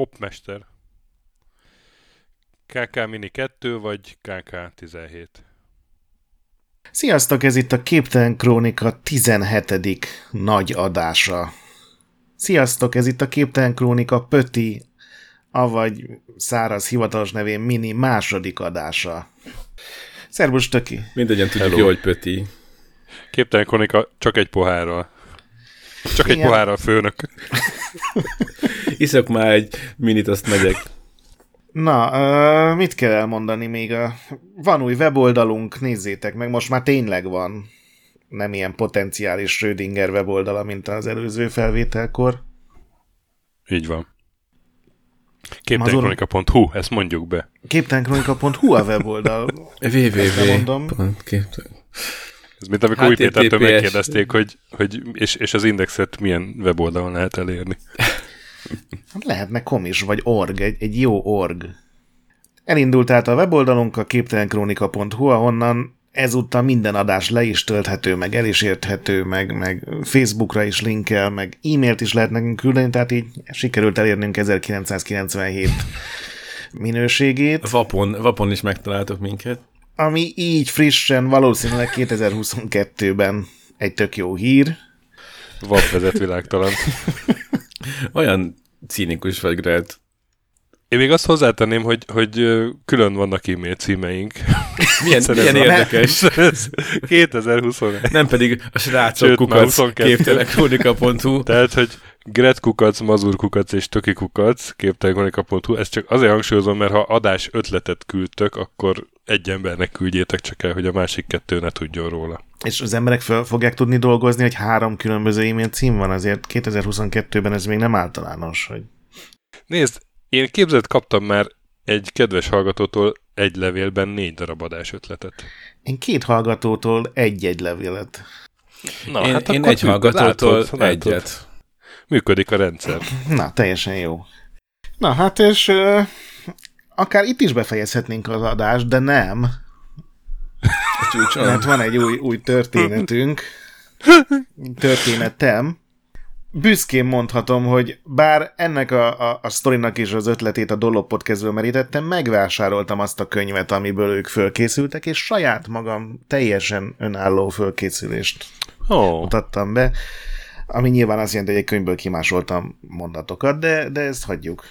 hopmester. KK Mini 2 vagy KK 17? Sziasztok, ez itt a Képtelen Krónika 17. nagy adása. Sziasztok, ez itt a Képtelen Krónika Pöti, avagy száraz hivatalos nevén Mini második adása. Szervus, Töki! Mindegyen tudjuk jó, hogy Pöti. Képtelen Krónika csak egy pohárral. Csak egy Igen. pohárral, főnök. Iszok már egy minit, azt megyek. Na, mit kell elmondani még? Van új weboldalunk, nézzétek meg, most már tényleg van. Nem ilyen potenciális Schrödinger weboldala, mint az előző felvételkor. Így van. Képtelenkronika.hu, ezt mondjuk be. Képtelenkronika.hu a weboldal. Ezt mondom. www. Ez mint amikor HTTPS. új Pétertől megkérdezték, hogy, hogy és, és az indexet milyen weboldalon lehet elérni. Hát Lehetne kom is, vagy org, egy, egy jó org. Elindult tehát a weboldalunk a képtelenkronika.hu, ahonnan ezúttal minden adás le is tölthető, meg el is érthető, meg, meg Facebookra is linkel, meg e-mailt is lehet nekünk küldeni, tehát így sikerült elérnünk 1997 minőségét, Vapon, Vapon is megtaláltok minket. Ami így frissen, valószínűleg 2022-ben egy tök jó hír. VAP vezet világtalan. Olyan cínikus vagy, Gret. Én még azt hozzátenném, hogy, hogy külön vannak e-mail címeink. Milyen, milyen érdekes. Ez 2021. Nem pedig a srácok kukac 22. képtelekronika.hu. Tehát, hogy Gret kukac, Mazur kukac és Töki kukac, képtelekonika.hu, ezt csak azért hangsúlyozom, mert ha adás ötletet küldtök, akkor egy embernek küldjétek csak el, hogy a másik kettő ne tudjon róla. És az emberek fel fogják tudni dolgozni, hogy három különböző e-mail cím van, azért 2022-ben ez még nem általános, hogy Nézd, én képzelt kaptam már egy kedves hallgatótól egy levélben négy darab adás ötletet. Én két hallgatótól egy-egy levélet. Na, Én, hát én egy hallgatótól látod, látod. egyet. Működik a rendszer. Na, teljesen jó. Na, hát és akár itt is befejezhetnénk az adást, de nem, mert van egy új, új történetünk, történetem. Büszkén mondhatom, hogy bár ennek a, a, a sztorinak is az ötletét a Dollop Podcastből merítettem, megvásároltam azt a könyvet, amiből ők fölkészültek, és saját magam teljesen önálló fölkészülést oh, mutattam be, ami nyilván azt jelenti, hogy egy könyvből kimásoltam mondatokat, de, de ezt hagyjuk.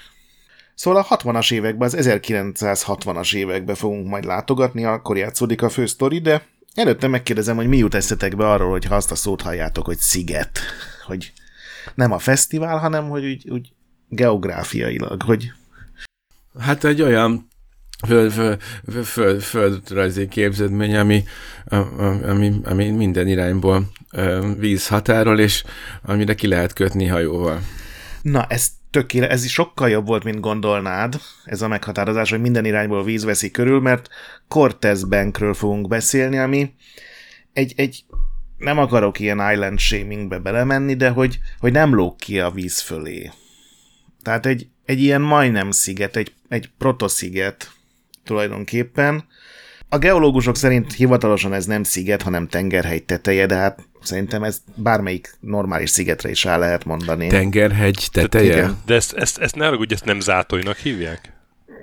Szóval a 60-as években, az 1960-as években fogunk majd látogatni, akkor játszódik a fő sztori, de előtte megkérdezem, hogy mi jut eszetekbe arról, hogy ha azt a szót halljátok, hogy sziget, hogy nem a fesztivál, hanem hogy úgy, úgy geográfiailag, hogy Hát egy olyan föld, föld, föld, földrajzi képződmény, ami, ami, ami minden irányból ö, víz határol, és amire ki lehet kötni hajóval. Na, ez tökéle, ez is sokkal jobb volt, mint gondolnád, ez a meghatározás, hogy minden irányból víz veszi körül, mert Cortez Bankről fogunk beszélni, ami egy, egy nem akarok ilyen island shamingbe belemenni, de hogy, hogy nem lóg ki a víz fölé. Tehát egy, egy ilyen majdnem sziget, egy, egy protosziget tulajdonképpen. A geológusok szerint hivatalosan ez nem sziget, hanem tengerhegy teteje, de hát szerintem ez bármelyik normális szigetre is rá lehet mondani. Tengerhegy teteje? de ezt, ezt, ezt ne haragudj, ezt nem zátolynak hívják?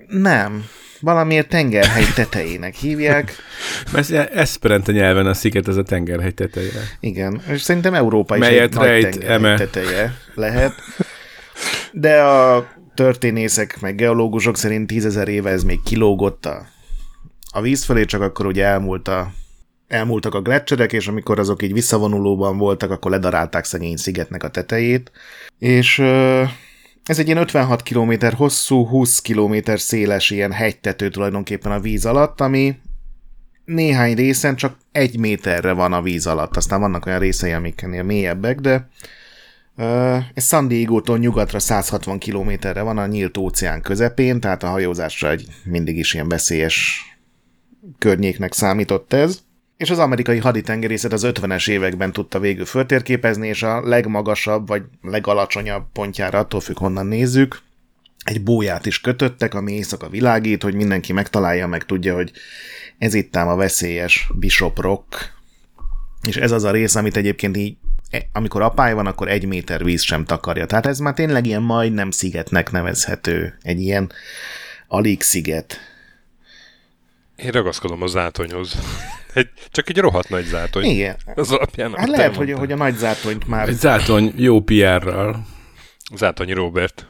Nem. Valamiért tengerhegy tetejének hívják. Mert Esperanto nyelven a sziget az a tengerhegy teteje. Igen. És szerintem Európa is Melyet egy nagy rejt tengerhegy eme. teteje lehet. De a történészek meg geológusok szerint tízezer éve ez még kilógott a, a víz felé, csak akkor ugye elmúlt a, elmúltak a gletszerek, és amikor azok így visszavonulóban voltak, akkor ledarálták szegény szigetnek a tetejét. És ez egy ilyen 56 km hosszú, 20 km széles ilyen hegytető tulajdonképpen a víz alatt, ami néhány részen csak egy méterre van a víz alatt. Aztán vannak olyan részei, amik ennél mélyebbek, de ez San Diego-tól nyugatra 160 kilométerre van a nyílt óceán közepén, tehát a hajózásra egy mindig is ilyen veszélyes környéknek számított ez. És az amerikai haditengerészet az 50-es években tudta végül föltérképezni, és a legmagasabb vagy legalacsonyabb pontjára, attól függ honnan nézzük, egy bóját is kötöttek, ami éjszaka világít, hogy mindenki megtalálja, meg tudja, hogy ez itt ám a veszélyes Bishop Rock, és ez az a rész, amit egyébként így e- amikor apály van, akkor egy méter víz sem takarja. Tehát ez már tényleg ilyen majdnem szigetnek nevezhető. Egy ilyen alig sziget. Én ragaszkodom a zátonyhoz. Egy, csak egy rohadt nagy zátony. Igen. Az alapján, Hát lehet, hogy, hogy a nagy zátonyt már... Egy zátony jó PR-ral. Zátonyi Robert.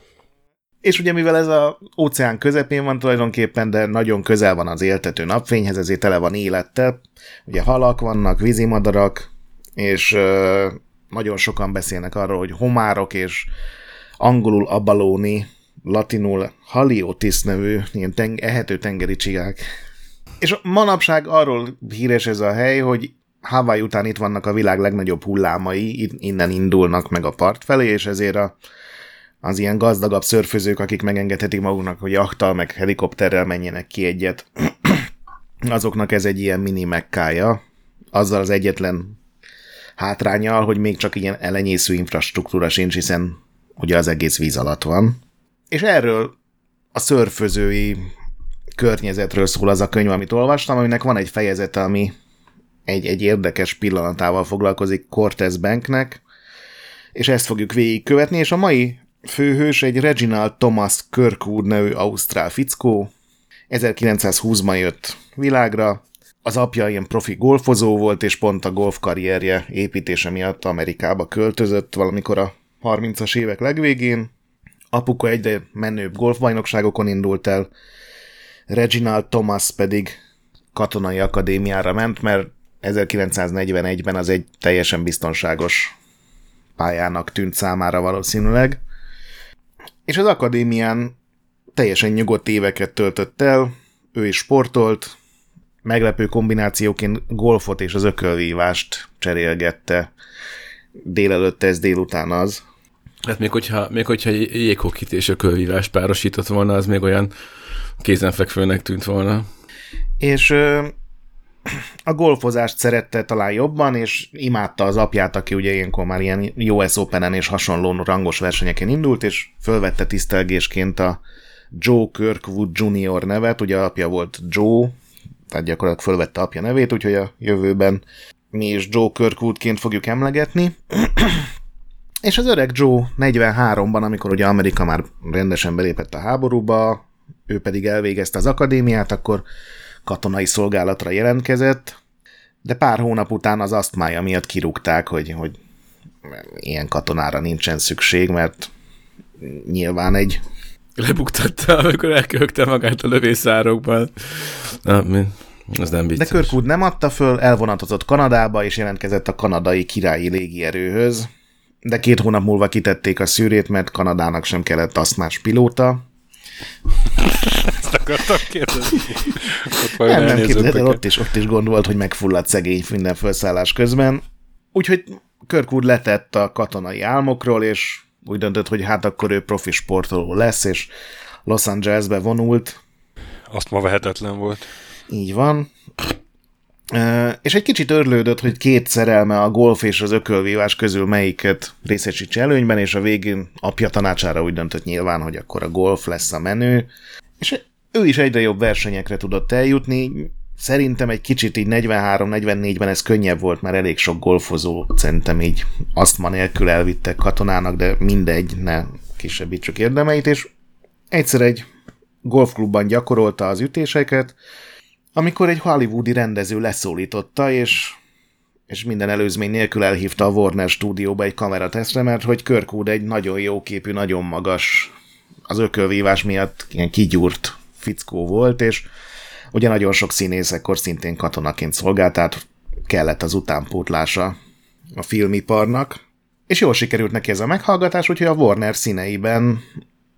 És ugye mivel ez a óceán közepén van tulajdonképpen, de nagyon közel van az éltető napfényhez, ezért tele van élettel. Ugye halak vannak, vízimadarak, és ö, nagyon sokan beszélnek arról, hogy homárok és angolul abalóni, latinul haliotis nevű ilyen teng- ehető tengeri csigák. És manapság arról híres ez a hely, hogy Hawaii után itt vannak a világ legnagyobb hullámai, innen indulnak meg a part felé, és ezért a az ilyen gazdagabb szörfözők, akik megengedhetik maguknak, hogy jachtal, meg helikopterrel menjenek ki egyet, azoknak ez egy ilyen mini mekkája, azzal az egyetlen hátrányal, hogy még csak ilyen elenyésző infrastruktúra sincs, hiszen ugye az egész víz alatt van. És erről a szörfözői környezetről szól az a könyv, amit olvastam, aminek van egy fejezete, ami egy, egy érdekes pillanatával foglalkozik Cortez Banknek, és ezt fogjuk végigkövetni, és a mai főhős egy Reginald Thomas Kirkwood nevű ausztrál fickó, 1920-ban jött világra, az apja ilyen profi golfozó volt, és pont a golf karrierje építése miatt Amerikába költözött valamikor a 30-as évek legvégén. Apuka egyre menőbb golfbajnokságokon indult el, Reginald Thomas pedig katonai akadémiára ment, mert 1941-ben az egy teljesen biztonságos pályának tűnt számára valószínűleg. És az akadémián teljesen nyugodt éveket töltött el, ő is sportolt, meglepő kombinációként golfot és az ökölvívást cserélgette. Délelőtt ez, délután az. Hát még hogyha, még hogyha jéghokit és ökölvívást párosított volna, az még olyan kézenfekvőnek tűnt volna. És ö, a golfozást szerette talán jobban, és imádta az apját, aki ugye ilyenkor már ilyen US Open-en és hasonló rangos versenyeken indult, és fölvette tisztelgésként a Joe Kirkwood Jr. nevet, ugye apja volt Joe, tehát gyakorlatilag fölvette apja nevét, úgyhogy a jövőben mi is Joe Kirkwoodként fogjuk emlegetni. és az öreg Joe 43-ban, amikor ugye Amerika már rendesen belépett a háborúba, ő pedig elvégezte az akadémiát, akkor katonai szolgálatra jelentkezett, de pár hónap után az asztmája miatt kirúgták, hogy, hogy ilyen katonára nincsen szükség, mert nyilván egy Lebuktatta, amikor elköhögte magát a lövészárokban. Na, mi? Ez nem De vicces. Kirkwood nem adta föl, elvonatozott Kanadába, és jelentkezett a kanadai királyi légierőhöz, de két hónap múlva kitették a szűrét, mert Kanadának sem kellett asztmás pilóta. Ezt akartam kérdezni. Ott Nem, nem képzeld el, ott is, ott is gondolt, hogy megfulladt szegény minden felszállás közben. Úgyhogy Kirkwood letett a katonai álmokról, és úgy döntött, hogy hát akkor ő profi sportoló lesz, és Los Angelesbe vonult, Azt ma vehetetlen volt. így van. És egy kicsit örlődött, hogy két szerelme a golf és az ökölvívás közül melyiket részesítse előnyben, és a végén apja tanácsára úgy döntött nyilván, hogy akkor a golf lesz a menő. És ő is egyre jobb versenyekre tudott eljutni. Szerintem egy kicsit így 43-44-ben ez könnyebb volt, mert elég sok golfozó szerintem így asztma nélkül elvittek katonának, de mindegy, ne kisebbítsük érdemeit, és egyszer egy golfklubban gyakorolta az ütéseket, amikor egy hollywoodi rendező leszólította, és, és minden előzmény nélkül elhívta a Warner stúdióba egy kameratesztre, mert hogy Kirkwood egy nagyon jó képű, nagyon magas, az ökölvívás miatt ilyen kigyúrt fickó volt, és ugye nagyon sok színész ekkor szintén katonaként szolgált, tehát kellett az utánpótlása a filmiparnak, és jól sikerült neki ez a meghallgatás, úgyhogy a Warner színeiben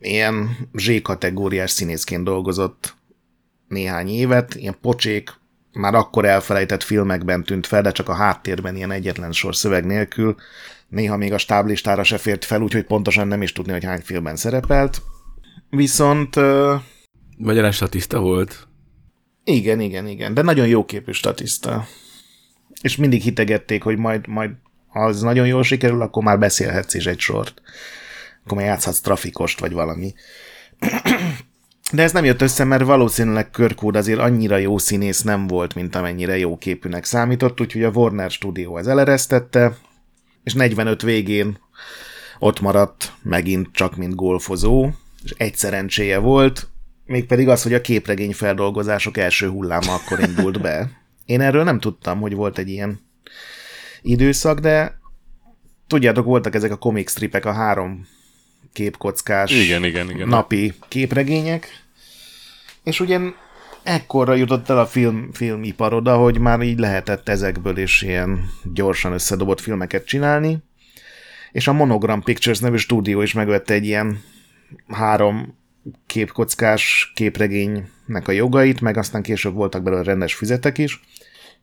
ilyen Z-kategóriás színészként dolgozott néhány évet, ilyen pocsék, már akkor elfelejtett filmekben tűnt fel, de csak a háttérben ilyen egyetlen sor szöveg nélkül. Néha még a stáblistára se fért fel, úgyhogy pontosan nem is tudni, hogy hány filmben szerepelt. Viszont Magyarán statiszta volt. igen, igen, igen, de nagyon jó képű statiszta. És mindig hitegették, hogy majd, majd ha az nagyon jól sikerül, akkor már beszélhetsz is egy sort. Akkor már játszhatsz trafikost, vagy valami. De ez nem jött össze, mert valószínűleg Kirkwood azért annyira jó színész nem volt, mint amennyire jó képűnek számított, úgyhogy a Warner stúdió ez eleresztette, és 45 végén ott maradt megint csak mint golfozó, és egy szerencséje volt, mégpedig az, hogy a képregény feldolgozások első hulláma akkor indult be. Én erről nem tudtam, hogy volt egy ilyen időszak, de tudjátok, voltak ezek a comic stripek, a három képkockás Igen, igen, igen. napi képregények, és ugye ekkorra jutott el a film, filmipar oda, hogy már így lehetett ezekből is ilyen gyorsan összedobott filmeket csinálni, és a Monogram Pictures nevű stúdió is megvette egy ilyen három képkockás képregénynek a jogait, meg aztán később voltak belőle rendes füzetek is,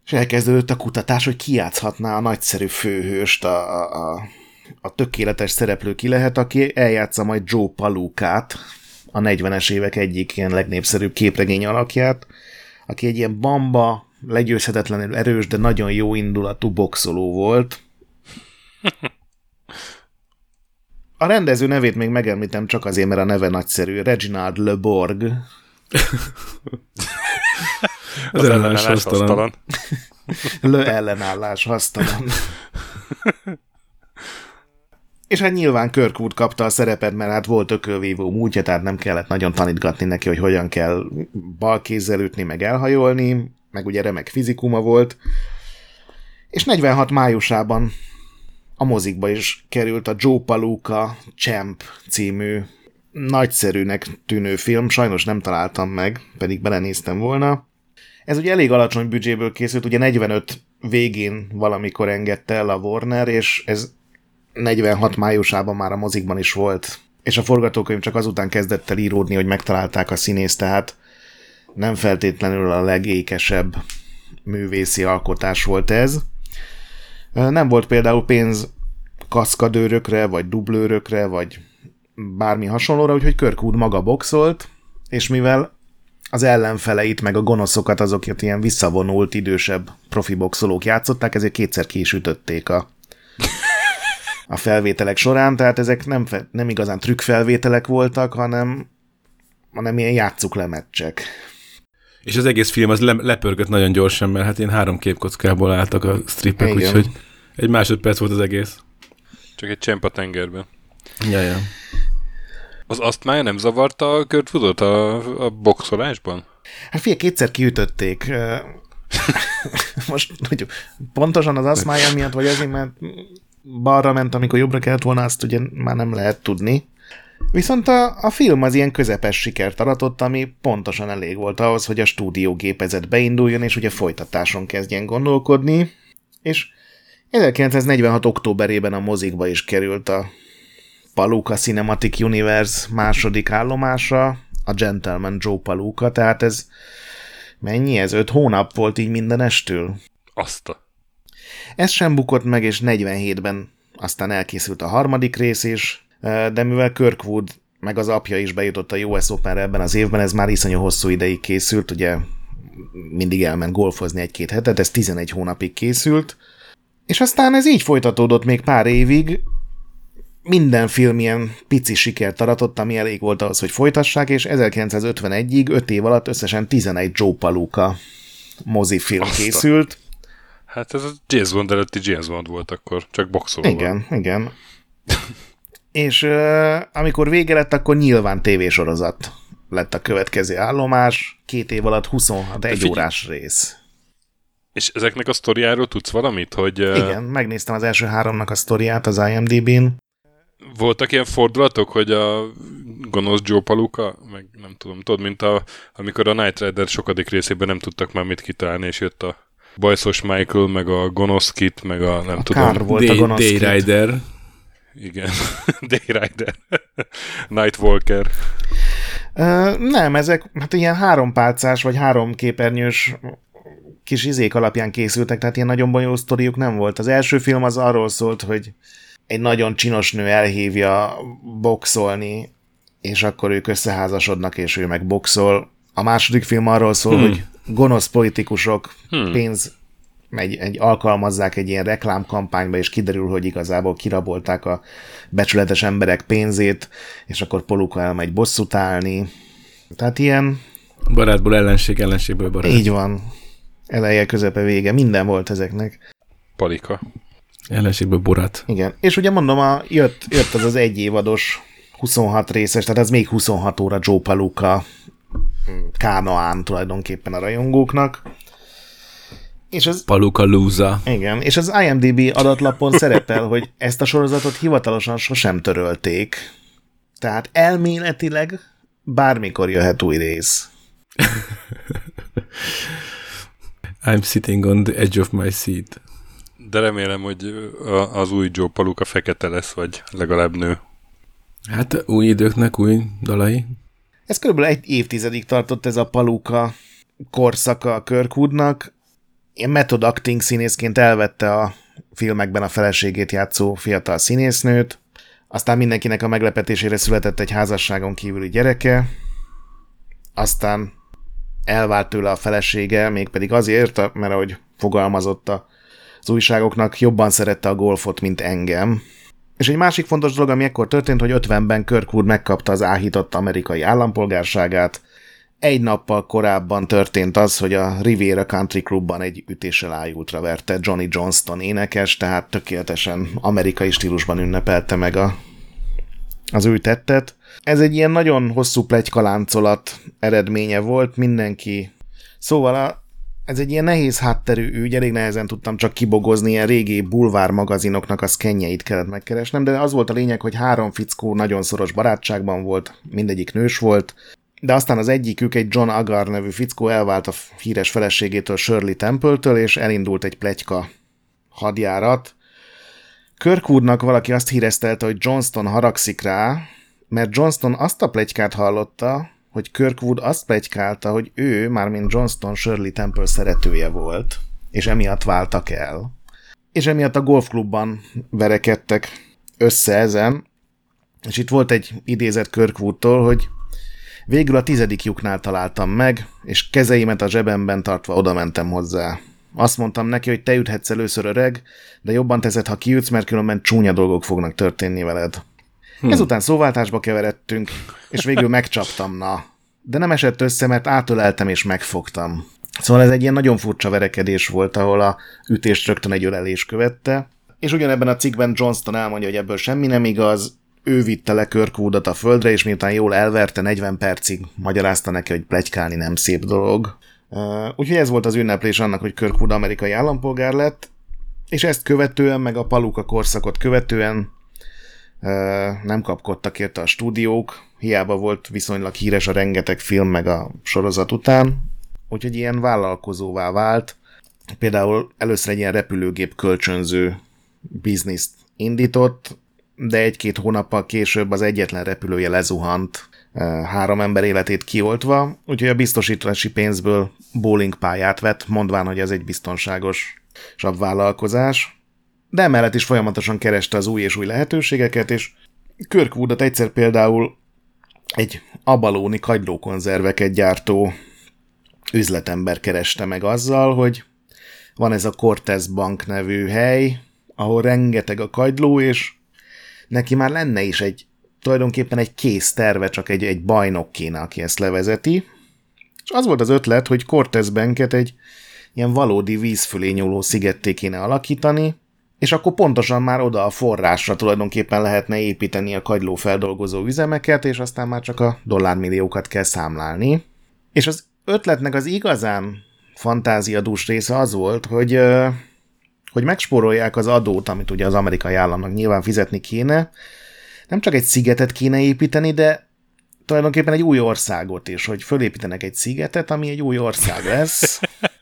és elkezdődött a kutatás, hogy kiátszhatná a nagyszerű főhőst, a, a, a, a tökéletes szereplő ki lehet, aki eljátsza majd Joe Palukát, a 40-es évek egyik ilyen legnépszerűbb képregény alakját, aki egy ilyen bamba, legyőzhetetlenül erős, de nagyon jó indulatú boxoló volt. A rendező nevét még megemlítem csak azért, mert a neve nagyszerű. Reginald Le Borg. Az ellenállás hasztalan. Le ellenállás hasztalan. És hát nyilván Kirkwood kapta a szerepet, mert hát volt ökölvívó múltja, tehát nem kellett nagyon tanítgatni neki, hogy hogyan kell balkézzel ütni, meg elhajolni, meg ugye remek fizikuma volt. És 46 májusában a mozikba is került a Joe Palooka Champ című nagyszerűnek tűnő film, sajnos nem találtam meg, pedig belenéztem volna. Ez ugye elég alacsony büdzséből készült, ugye 45 végén valamikor engedte el a Warner, és ez 46 májusában már a mozikban is volt. És a forgatókönyv csak azután kezdett el íródni, hogy megtalálták a színészt, tehát nem feltétlenül a legékesebb művészi alkotás volt ez. Nem volt például pénz kaszkadőrökre, vagy dublőrökre, vagy bármi hasonlóra, úgyhogy Kirkwood maga boxolt, és mivel az ellenfeleit, meg a gonoszokat azokat ilyen visszavonult, idősebb profi boxolók játszották, ezért kétszer ki is ütötték a, a felvételek során, tehát ezek nem, nem igazán trükkfelvételek voltak, hanem, hanem ilyen játsszuk le meccsek. És az egész film az le, lepörgött nagyon gyorsan, mert hát én három képkockából álltak a stripek, Igen. úgyhogy egy másodperc volt az egész. Csak egy csemp a tengerben. Ja, ja. Az azt már nem zavarta a Kirkwoodot a, a boxolásban? Hát figyelj, kétszer kiütötték. Most hogy pontosan az aszmája miatt, vagy azért, mert balra ment, amikor jobbra kellett volna, azt ugye már nem lehet tudni. Viszont a, a film az ilyen közepes sikert aratott, ami pontosan elég volt ahhoz, hogy a stúdiógépezet beinduljon, és ugye folytatáson kezdjen gondolkodni, és 1946. októberében a mozikba is került a Paluca Cinematic Universe második állomása, a Gentleman Joe Paluca, tehát ez mennyi ez? Öt hónap volt így minden estül? Azt a... Ez sem bukott meg, és 47-ben aztán elkészült a harmadik rész is, de mivel Kirkwood meg az apja is bejutott a US Openre ebben az évben, ez már iszonyú hosszú ideig készült, ugye mindig elment golfozni egy-két hetet, ez 11 hónapig készült, és aztán ez így folytatódott még pár évig, minden film ilyen pici sikert aratott, ami elég volt ahhoz, hogy folytassák, és 1951-ig, 5 év alatt összesen 11 Joe Palooka mozifilm Azt a- készült. Hát ez a James Bond előtti James Bond volt akkor, csak boxoló. Igen, igen. és uh, amikor vége lett, akkor nyilván tévésorozat lett a következő állomás, két év alatt 26 egy figyelj- órás rész. És ezeknek a sztoriáról tudsz valamit, hogy uh, Igen, megnéztem az első háromnak a sztoriát az IMDb-n. voltak ilyen fordulatok, hogy a gonosz Joe Paluka, meg nem tudom, tudod, mint a, amikor a Night Rider sokadik részében nem tudtak már mit kitalálni, és jött a bajszos Michael, meg a gonosz Kit, meg a nem A tudom. Kár volt a Day, gonosz Day. Rider. Igen. Day Rider. Night Walker. Ö, nem, ezek hát ilyen hárompálcás vagy három képernyős kis izék alapján készültek, tehát ilyen nagyon bonyolult sztoriuk nem volt. Az első film az arról szólt, hogy egy nagyon csinos nő elhívja boxolni, és akkor ők összeházasodnak, és ő meg boxol. A második film arról szól, hmm. hogy gonosz politikusok hmm. pénz egy, egy alkalmazzák egy ilyen reklámkampányba, és kiderül, hogy igazából kirabolták a becsületes emberek pénzét, és akkor Poluka elmegy bosszút állni. Tehát ilyen, Barátból ellenség, ellenségből barát. így van, eleje, közepe, vége, minden volt ezeknek. Palika. Ellenségből Borat. Igen. És ugye mondom, a, jött, jött az az egy évados 26 részes, tehát ez még 26 óra Joe Paluca Kánoán tulajdonképpen a rajongóknak. És az, Paluca Lusa. igen, és az IMDb adatlapon szerepel, hogy ezt a sorozatot hivatalosan sosem törölték. Tehát elméletileg bármikor jöhet új rész. I'm sitting on the edge of my seat. De remélem, hogy az új Joe Paluca fekete lesz, vagy legalább nő. Hát új időknek új dalai. Ez körülbelül egy évtizedig tartott ez a paluka korszaka a Kirkwoodnak. Ilyen method acting színészként elvette a filmekben a feleségét játszó fiatal színésznőt, aztán mindenkinek a meglepetésére született egy házasságon kívüli gyereke, aztán elvált tőle a felesége, mégpedig azért, mert ahogy fogalmazott az újságoknak, jobban szerette a golfot, mint engem, és egy másik fontos dolog, ami ekkor történt, hogy 50-ben Kirkwood megkapta az áhított amerikai állampolgárságát. Egy nappal korábban történt az, hogy a Riviera Country Clubban egy ütéssel ájultra verte Johnny Johnston énekes, tehát tökéletesen amerikai stílusban ünnepelte meg a, az ő tettet. Ez egy ilyen nagyon hosszú plegykaláncolat eredménye volt, mindenki. Szóval a, ez egy ilyen nehéz hátterű ügy, elég nehezen tudtam csak kibogozni, ilyen régi bulvár magazinoknak a szkenjeit kellett megkeresnem, de az volt a lényeg, hogy három fickó nagyon szoros barátságban volt, mindegyik nős volt, de aztán az egyikük, egy John Agar nevű fickó elvált a híres feleségétől Shirley Temple-től, és elindult egy plegyka hadjárat. Kirkwoodnak valaki azt híreztelte, hogy Johnston haragszik rá, mert Johnston azt a plegykát hallotta, hogy Kirkwood azt plegykálta, hogy ő, mármint Johnston Shirley Temple szeretője volt, és emiatt váltak el. És emiatt a golfklubban verekedtek össze ezen, és itt volt egy idézet Kirkwoodtól, hogy végül a tizedik lyuknál találtam meg, és kezeimet a zsebemben tartva oda mentem hozzá. Azt mondtam neki, hogy te üthetsz először öreg, de jobban teszed, ha kiütsz, mert különben csúnya dolgok fognak történni veled. Hmm. Ezután szóváltásba keveredtünk, és végül megcsaptam, na. De nem esett össze, mert átöleltem és megfogtam. Szóval ez egy ilyen nagyon furcsa verekedés volt, ahol a ütést rögtön egy ölelés követte. És ugyanebben a cikkben Johnston elmondja, hogy ebből semmi nem igaz, ő vitte le Kirkwoodot a földre, és miután jól elverte, 40 percig magyarázta neki, hogy plegykálni nem szép dolog. Úgyhogy ez volt az ünneplés annak, hogy Kirkwood amerikai állampolgár lett, és ezt követően, meg a Paluka korszakot követően nem kapkodtak érte a stúdiók, hiába volt viszonylag híres a rengeteg film meg a sorozat után, úgyhogy ilyen vállalkozóvá vált. Például először egy ilyen repülőgép kölcsönző bizniszt indított, de egy-két hónappal később az egyetlen repülője lezuhant, három ember életét kioltva, úgyhogy a biztosítási pénzből bowling pályát vett, mondván, hogy ez egy biztonságos vállalkozás de emellett is folyamatosan kereste az új és új lehetőségeket, és Kirkwoodot egyszer például egy abalóni kagylókonzerveket gyártó üzletember kereste meg azzal, hogy van ez a Cortez Bank nevű hely, ahol rengeteg a kagyló, és neki már lenne is egy tulajdonképpen egy kész terve, csak egy, egy bajnok kéne, aki ezt levezeti. És az volt az ötlet, hogy Cortez Banket egy ilyen valódi víz fölé nyúló szigetté kéne alakítani, és akkor pontosan már oda a forrásra tulajdonképpen lehetne építeni a kagylófeldolgozó üzemeket, és aztán már csak a dollármilliókat kell számlálni. És az ötletnek az igazán fantáziadús része az volt, hogy, hogy megspórolják az adót, amit ugye az amerikai államnak nyilván fizetni kéne, nem csak egy szigetet kéne építeni, de tulajdonképpen egy új országot is, hogy fölépítenek egy szigetet, ami egy új ország lesz,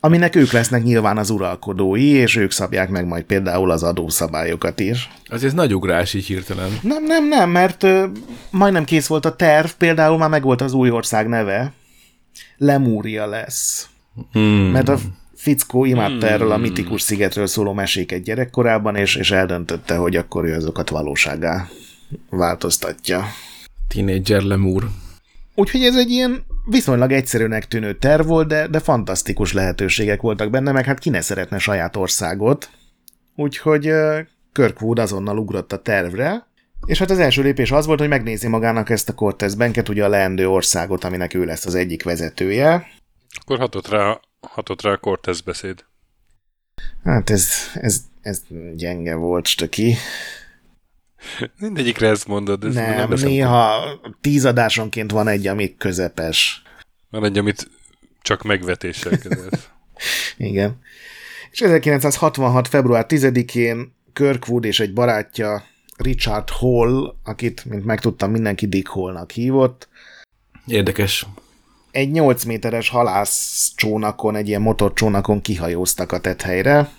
aminek ők lesznek nyilván az uralkodói, és ők szabják meg majd például az adószabályokat is. Azért nagy ugrás így hirtelen. Nem, nem, nem, mert ö, majdnem kész volt a terv, például már megvolt az új ország neve. Lemúria lesz. Hmm. Mert a fickó imádta erről a mitikus szigetről szóló meséket gyerekkorában, és, és eldöntötte, hogy akkor ő azokat valóságá változtatja. Teenager lemúr. Úgyhogy ez egy ilyen viszonylag egyszerűnek tűnő terv volt, de, de fantasztikus lehetőségek voltak benne, meg hát ki ne szeretne saját országot. Úgyhogy Kirkwood azonnal ugrott a tervre, és hát az első lépés az volt, hogy megnézi magának ezt a Cortez Banket, ugye a leendő országot, aminek ő lesz az egyik vezetője. Akkor hatott rá, hatott rá a Cortez beszéd. Hát ez, ez, ez gyenge volt, stöki. Mindegyikre ezt mondod. Ez Nem, nem néha tíz adásonként van egy, ami közepes. Van egy, amit csak megvetéssel kezelsz. Igen. És 1966. február 10-én Kirkwood és egy barátja Richard Hall, akit, mint megtudtam, mindenki Dick Hallnak hívott, Érdekes. egy 8 méteres halászcsónakon, egy ilyen motorcsónakon kihajóztak a tethelyre.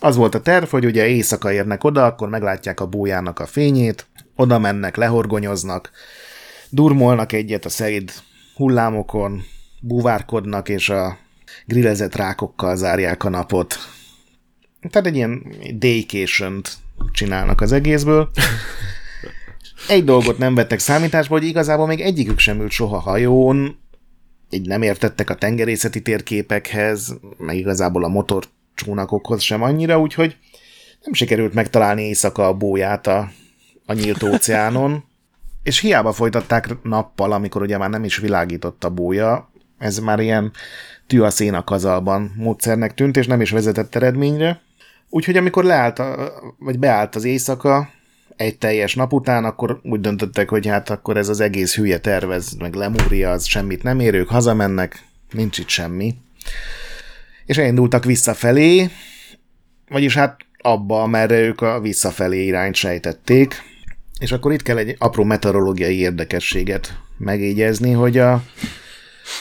Az volt a terv, hogy ugye éjszaka érnek oda, akkor meglátják a bójának a fényét, oda mennek, lehorgonyoznak, durmolnak egyet a szerid hullámokon, búvárkodnak, és a grillezett rákokkal zárják a napot. Tehát egy ilyen daycation csinálnak az egészből. Egy dolgot nem vettek számításba, hogy igazából még egyikük sem ült soha hajón, így nem értettek a tengerészeti térképekhez, meg igazából a motorcsónakokhoz sem annyira, úgyhogy nem sikerült megtalálni éjszaka a bóját a, a nyílt óceánon, és hiába folytatták nappal, amikor ugye már nem is világított a bója, ez már ilyen tű a szén a kazalban módszernek tűnt, és nem is vezetett eredményre. Úgyhogy amikor leállt, a, vagy beállt az éjszaka, egy teljes nap után, akkor úgy döntöttek, hogy hát akkor ez az egész hülye tervez, meg lemúria, az semmit nem ér, ők hazamennek, nincs itt semmi. És elindultak visszafelé, vagyis hát abba, merre ők a visszafelé irányt sejtették. És akkor itt kell egy apró meteorológiai érdekességet megjegyezni, hogy a,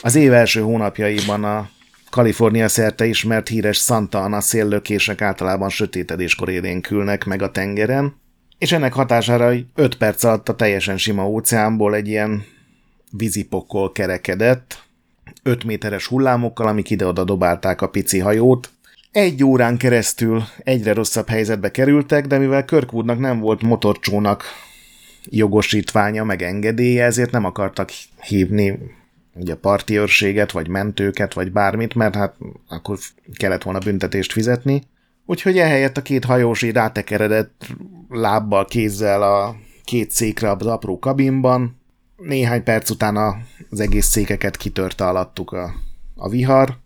az év első hónapjaiban a Kalifornia szerte ismert híres Santa Ana széllökések általában sötétedéskor élénkülnek meg a tengeren, és ennek hatására 5 perc alatt a teljesen sima óceánból egy ilyen vízipokol kerekedett, 5 méteres hullámokkal, amik ide-oda dobálták a pici hajót. Egy órán keresztül egyre rosszabb helyzetbe kerültek, de mivel Kirkwoodnak nem volt motorcsónak jogosítványa, meg engedélye, ezért nem akartak hívni ugye parti őrséget, vagy mentőket, vagy bármit, mert hát akkor kellett volna büntetést fizetni. Úgyhogy ehelyett a két hajós így rátekeredett lábbal, kézzel a két székre az apró kabinban. Néhány perc után az egész székeket kitörte alattuk a, a vihar,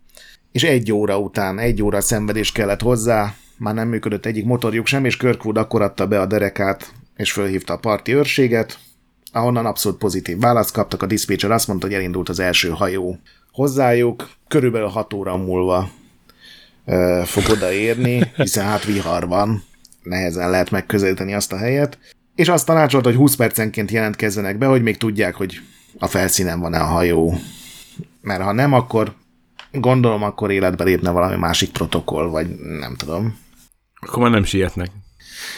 és egy óra után, egy óra szenvedés kellett hozzá, már nem működött egyik motorjuk sem, és Kirkwood akkor adta be a derekát, és fölhívta a parti őrséget, ahonnan abszolút pozitív választ kaptak, a diszpécser azt mondta, hogy elindult az első hajó hozzájuk, körülbelül 6 óra múlva ö, fog odaérni, hiszen hát vihar van, nehezen lehet megközelíteni azt a helyet, és azt tanácsolt, hogy 20 percenként jelentkezzenek be, hogy még tudják, hogy a felszínen van-e a hajó. Mert ha nem, akkor gondolom, akkor életbe lépne valami másik protokoll, vagy nem tudom. Akkor már nem sietnek.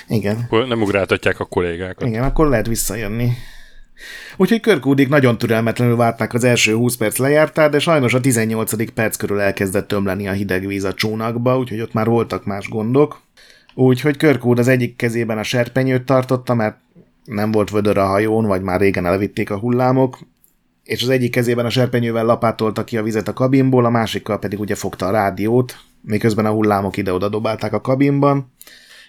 Igen. Akkor nem ugráltatják a kollégákat. Igen, akkor lehet visszajönni. Úgyhogy Körkúdik nagyon türelmetlenül várták az első 20 perc lejártát, de sajnos a 18. perc körül elkezdett tömleni a hideg víz a csónakba, úgyhogy ott már voltak más gondok. Úgyhogy Körkúd az egyik kezében a serpenyőt tartotta, mert nem volt vödör a hajón, vagy már régen elvitték a hullámok, és az egyik kezében a serpenyővel lapátolta ki a vizet a kabinból, a másikkal pedig ugye fogta a rádiót, miközben a hullámok ide-oda dobálták a kabinban,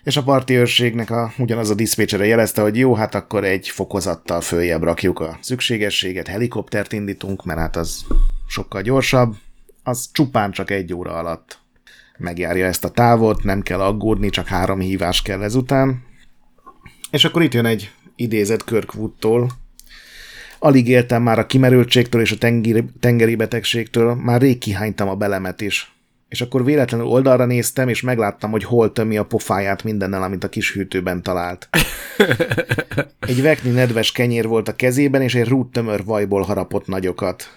és a parti őrségnek a, ugyanaz a diszpécsere jelezte, hogy jó, hát akkor egy fokozattal följebb rakjuk a szükségességet, helikoptert indítunk, mert hát az sokkal gyorsabb, az csupán csak egy óra alatt megjárja ezt a távot, nem kell aggódni, csak három hívás kell ezután. És akkor itt jön egy idézet Kirkwoodtól. Alig éltem már a kimerültségtől és a tengeri, tengeri betegségtől, már rég kihánytam a belemet is és akkor véletlenül oldalra néztem, és megláttam, hogy hol tömi a pofáját mindennel, amit a kis hűtőben talált. Egy vekni nedves kenyér volt a kezében, és egy rúttömör vajból harapott nagyokat.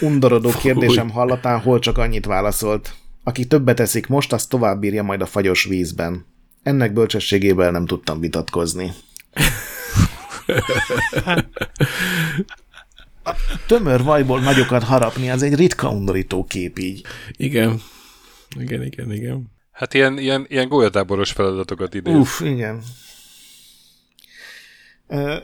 Undorodó kérdésem hallatán hol csak annyit válaszolt. Aki többet eszik most, az tovább bírja majd a fagyos vízben. Ennek bölcsességével nem tudtam vitatkozni. A tömör vajból nagyokat harapni, az egy ritka undorító kép így. Igen. Igen, igen, igen. Hát ilyen, ilyen, ilyen golyatáboros feladatokat idéz. Uff, igen.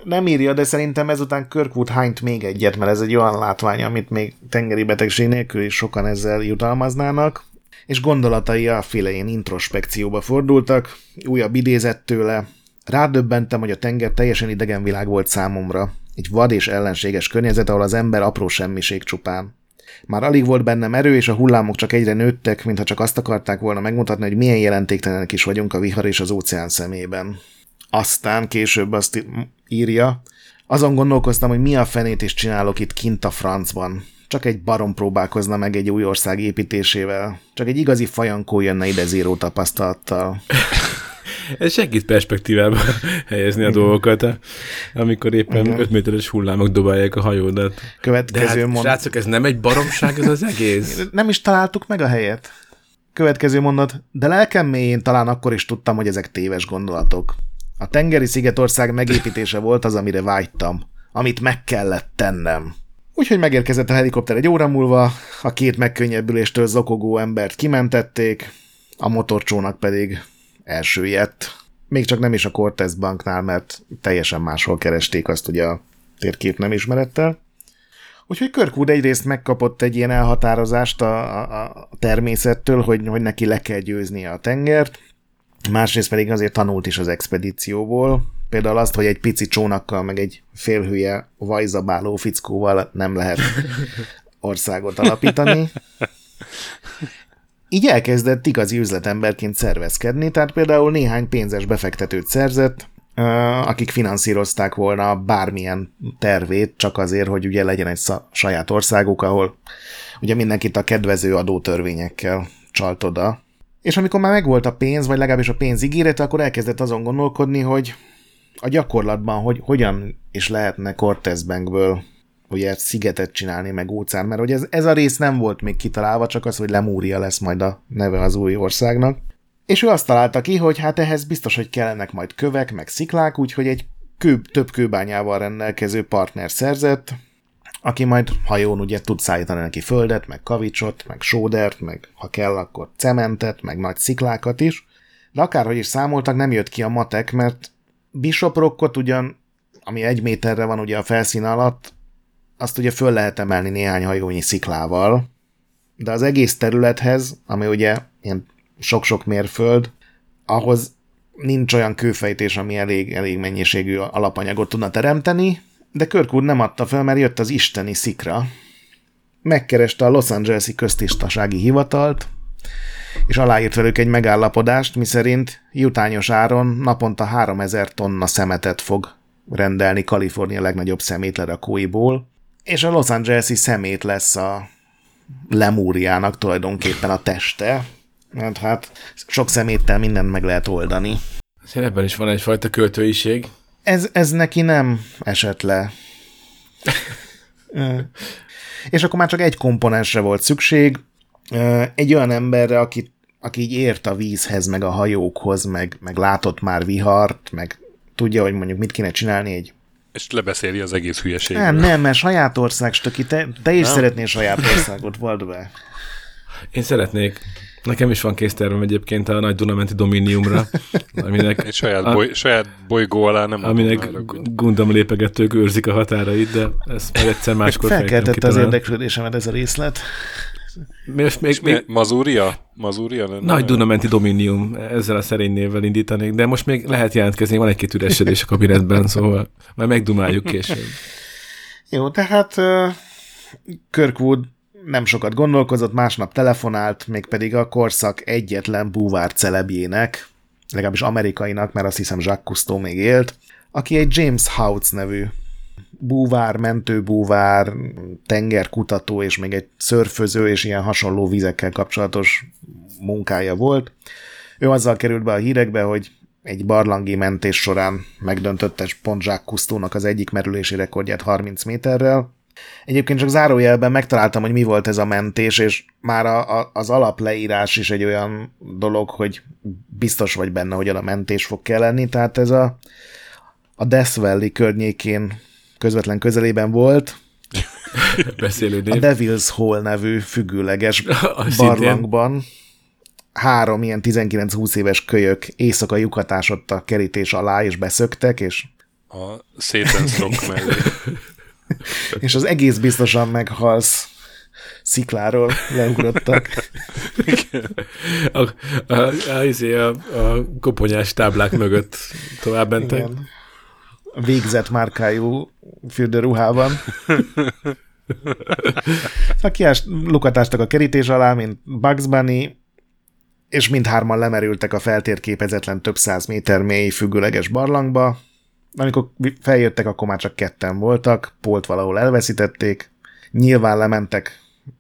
Nem írja, de szerintem ezután Kirkwood hányt még egyet, mert ez egy olyan látvány, amit még tengeri betegség nélkül is sokan ezzel jutalmaznának, és gondolatai a ilyen introspekcióba fordultak, újabb idézett tőle. Rádöbbentem, hogy a tenger teljesen idegen világ volt számomra. Egy vad és ellenséges környezet, ahol az ember apró semmiség csupán. Már alig volt bennem erő, és a hullámok csak egyre nőttek, mintha csak azt akarták volna megmutatni, hogy milyen jelentéktelenek is vagyunk a vihar és az óceán szemében. Aztán később azt írja, azon gondolkoztam, hogy mi a fenét is csinálok itt kint a francban. Csak egy barom próbálkozna meg egy új ország építésével. Csak egy igazi fajankó jönne ide zéró tapasztalattal. Ez segít perspektívába helyezni a dolgokat, amikor éppen Igen. 5 méteres hullámok dobálják a hajódat. Következő De hát, mond... srácok, ez nem egy baromság ez az egész? Nem is találtuk meg a helyet. Következő mondat, de lelkem mélyén talán akkor is tudtam, hogy ezek téves gondolatok. A tengeri szigetország megépítése volt az, amire vágytam, amit meg kellett tennem. Úgyhogy megérkezett a helikopter egy óra múlva, a két megkönnyebbüléstől zokogó embert kimentették, a motorcsónak pedig elsüllyedt. Még csak nem is a Cortez banknál, mert teljesen máshol keresték azt ugye a térkép nem ismerettel. Úgyhogy Kirkwood egyrészt megkapott egy ilyen elhatározást a, a, a természettől, hogy, hogy neki le kell győznie a tengert, másrészt pedig azért tanult is az expedícióból, például azt, hogy egy pici csónakkal, meg egy félhülye vajzabáló fickóval nem lehet országot alapítani. Így elkezdett igazi üzletemberként szervezkedni, tehát például néhány pénzes befektetőt szerzett, akik finanszírozták volna bármilyen tervét, csak azért, hogy ugye legyen egy saját országuk, ahol ugye mindenkit a kedvező adótörvényekkel csalt oda. És amikor már megvolt a pénz, vagy legalábbis a pénz ígérete, akkor elkezdett azon gondolkodni, hogy a gyakorlatban, hogy hogyan is lehetne Cortez Bankből ugye szigetet csinálni, meg óceán, mert hogy ez, ez a rész nem volt még kitalálva, csak az, hogy Lemúria lesz majd a neve az új országnak. És ő azt találta ki, hogy hát ehhez biztos, hogy kellenek majd kövek, meg sziklák, úgyhogy egy kő, több kőbányával rendelkező partner szerzett, aki majd hajón ugye tud szállítani neki földet, meg kavicsot, meg sódert, meg ha kell, akkor cementet, meg nagy sziklákat is. De akárhogy is számoltak, nem jött ki a matek, mert Bishop ugyan, ami egy méterre van ugye a felszín alatt, azt ugye föl lehet emelni néhány hajónyi sziklával, de az egész területhez, ami ugye ilyen sok-sok mérföld, ahhoz nincs olyan kőfejtés, ami elég, elég mennyiségű alapanyagot tudna teremteni, de Kirkwood nem adta fel, mert jött az isteni szikra. Megkereste a Los Angeles-i köztisztasági hivatalt, és aláírt velük egy megállapodást, miszerint jutányos áron naponta 3000 tonna szemetet fog rendelni Kalifornia legnagyobb szemétlerakóiból, és a Los Angeles-i szemét lesz a lemúriának tulajdonképpen a teste, mert hát sok szeméttel mindent meg lehet oldani. Azért ebben is van egyfajta költőiség. Ez, ez neki nem esett le. és akkor már csak egy komponensre volt szükség, egy olyan emberre, aki, aki így ért a vízhez, meg a hajókhoz, meg, meg látott már vihart, meg tudja, hogy mondjuk mit kéne csinálni egy és lebeszéli az egész hülyeséget. Nem, nem, mert saját ország, Stöki, te, te is nem? szeretnél saját országot, vald be. Én szeretnék. Nekem is van késztervem egyébként a nagy Dunamenti Dominiumra, aminek... Egy saját, a, boly, saját bolygó alá nem Aminek Gundam lépegetők őrzik a határait, de ezt majd egyszer máskor Felkeltette az érdeklődésemet ez a részlet. Most még, még... Mazúria? Mazúria lenne? Nagy Dunamenti Dominium, ezzel a szerény névvel indítanék, de most még lehet jelentkezni, van egy-két üresedés a kabinetben, szóval majd megdumáljuk később. Jó, tehát uh, Kirkwood nem sokat gondolkozott, másnap telefonált, mégpedig a korszak egyetlen búvár celebjének, legalábbis amerikainak, mert azt hiszem Jacques Cousteau még élt, aki egy James Houts nevű búvár, mentőbúvár, tengerkutató és még egy szörföző és ilyen hasonló vizekkel kapcsolatos munkája volt. Ő azzal került be a hírekbe, hogy egy barlangi mentés során megdöntötte pont Jacques az egyik merülési rekordját 30 méterrel, Egyébként csak zárójelben megtaláltam, hogy mi volt ez a mentés, és már a, a, az alapleírás is egy olyan dolog, hogy biztos vagy benne, hogy a mentés fog kell tehát ez a, a Death Valley környékén közvetlen közelében volt. Beszélő A Devil's Hole nevű függőleges barlangban. Három ilyen 19-20 éves kölyök éjszaka lyukatásott a kerítés alá, és beszöktek, és a Satan mellé. és az egész biztosan meghalsz szikláról leugrottak. a, a, a, a, a koponyás táblák mögött tovább mentek. Igen. Végzett márkájú fürdőruhában. Szóval kiást, lukatástak a kerítés alá, mint Bugs Bunny, és mindhárman lemerültek a feltérképezetlen több száz méter mély függőleges barlangba. Amikor feljöttek, akkor már csak ketten voltak, Polt valahol elveszítették, nyilván lementek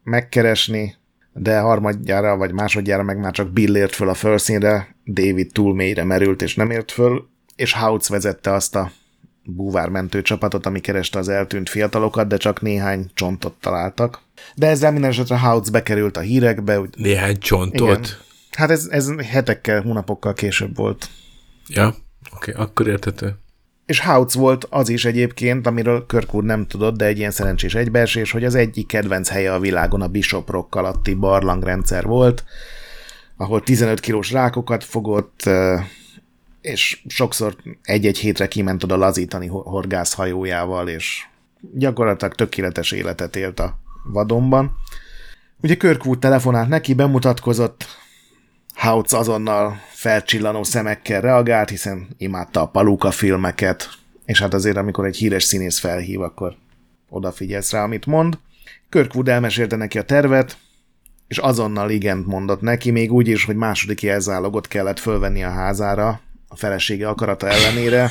megkeresni, de harmadjára vagy másodjára meg már csak Bill ért föl a felszínre, David túl mélyre merült és nem ért föl, és Houts vezette azt a búvármentő csapatot, ami kereste az eltűnt fiatalokat, de csak néhány csontot találtak. De ezzel minden esetre Houts bekerült a hírekbe. Úgy... Néhány csontot? Igen. Hát ez, ez hetekkel, hónapokkal később volt. Ja, oké, okay, akkor értető. És Houts volt az is egyébként, amiről Kirkwood nem tudott, de egy ilyen szerencsés egybeesés, hogy az egyik kedvenc helye a világon a Bishop alatti barlangrendszer volt, ahol 15 kilós rákokat fogott, és sokszor egy-egy hétre kiment oda lazítani horgászhajójával, és gyakorlatilag tökéletes életet élt a vadonban. Ugye Kirkwood telefonált neki, bemutatkozott, Houts azonnal felcsillanó szemekkel reagált, hiszen imádta a Paluka filmeket, és hát azért, amikor egy híres színész felhív, akkor odafigyelsz rá, amit mond. Kirkwood elmesélte neki a tervet, és azonnal igent mondott neki, még úgy is, hogy második jelzálogot kellett fölvenni a házára, a felesége akarata ellenére,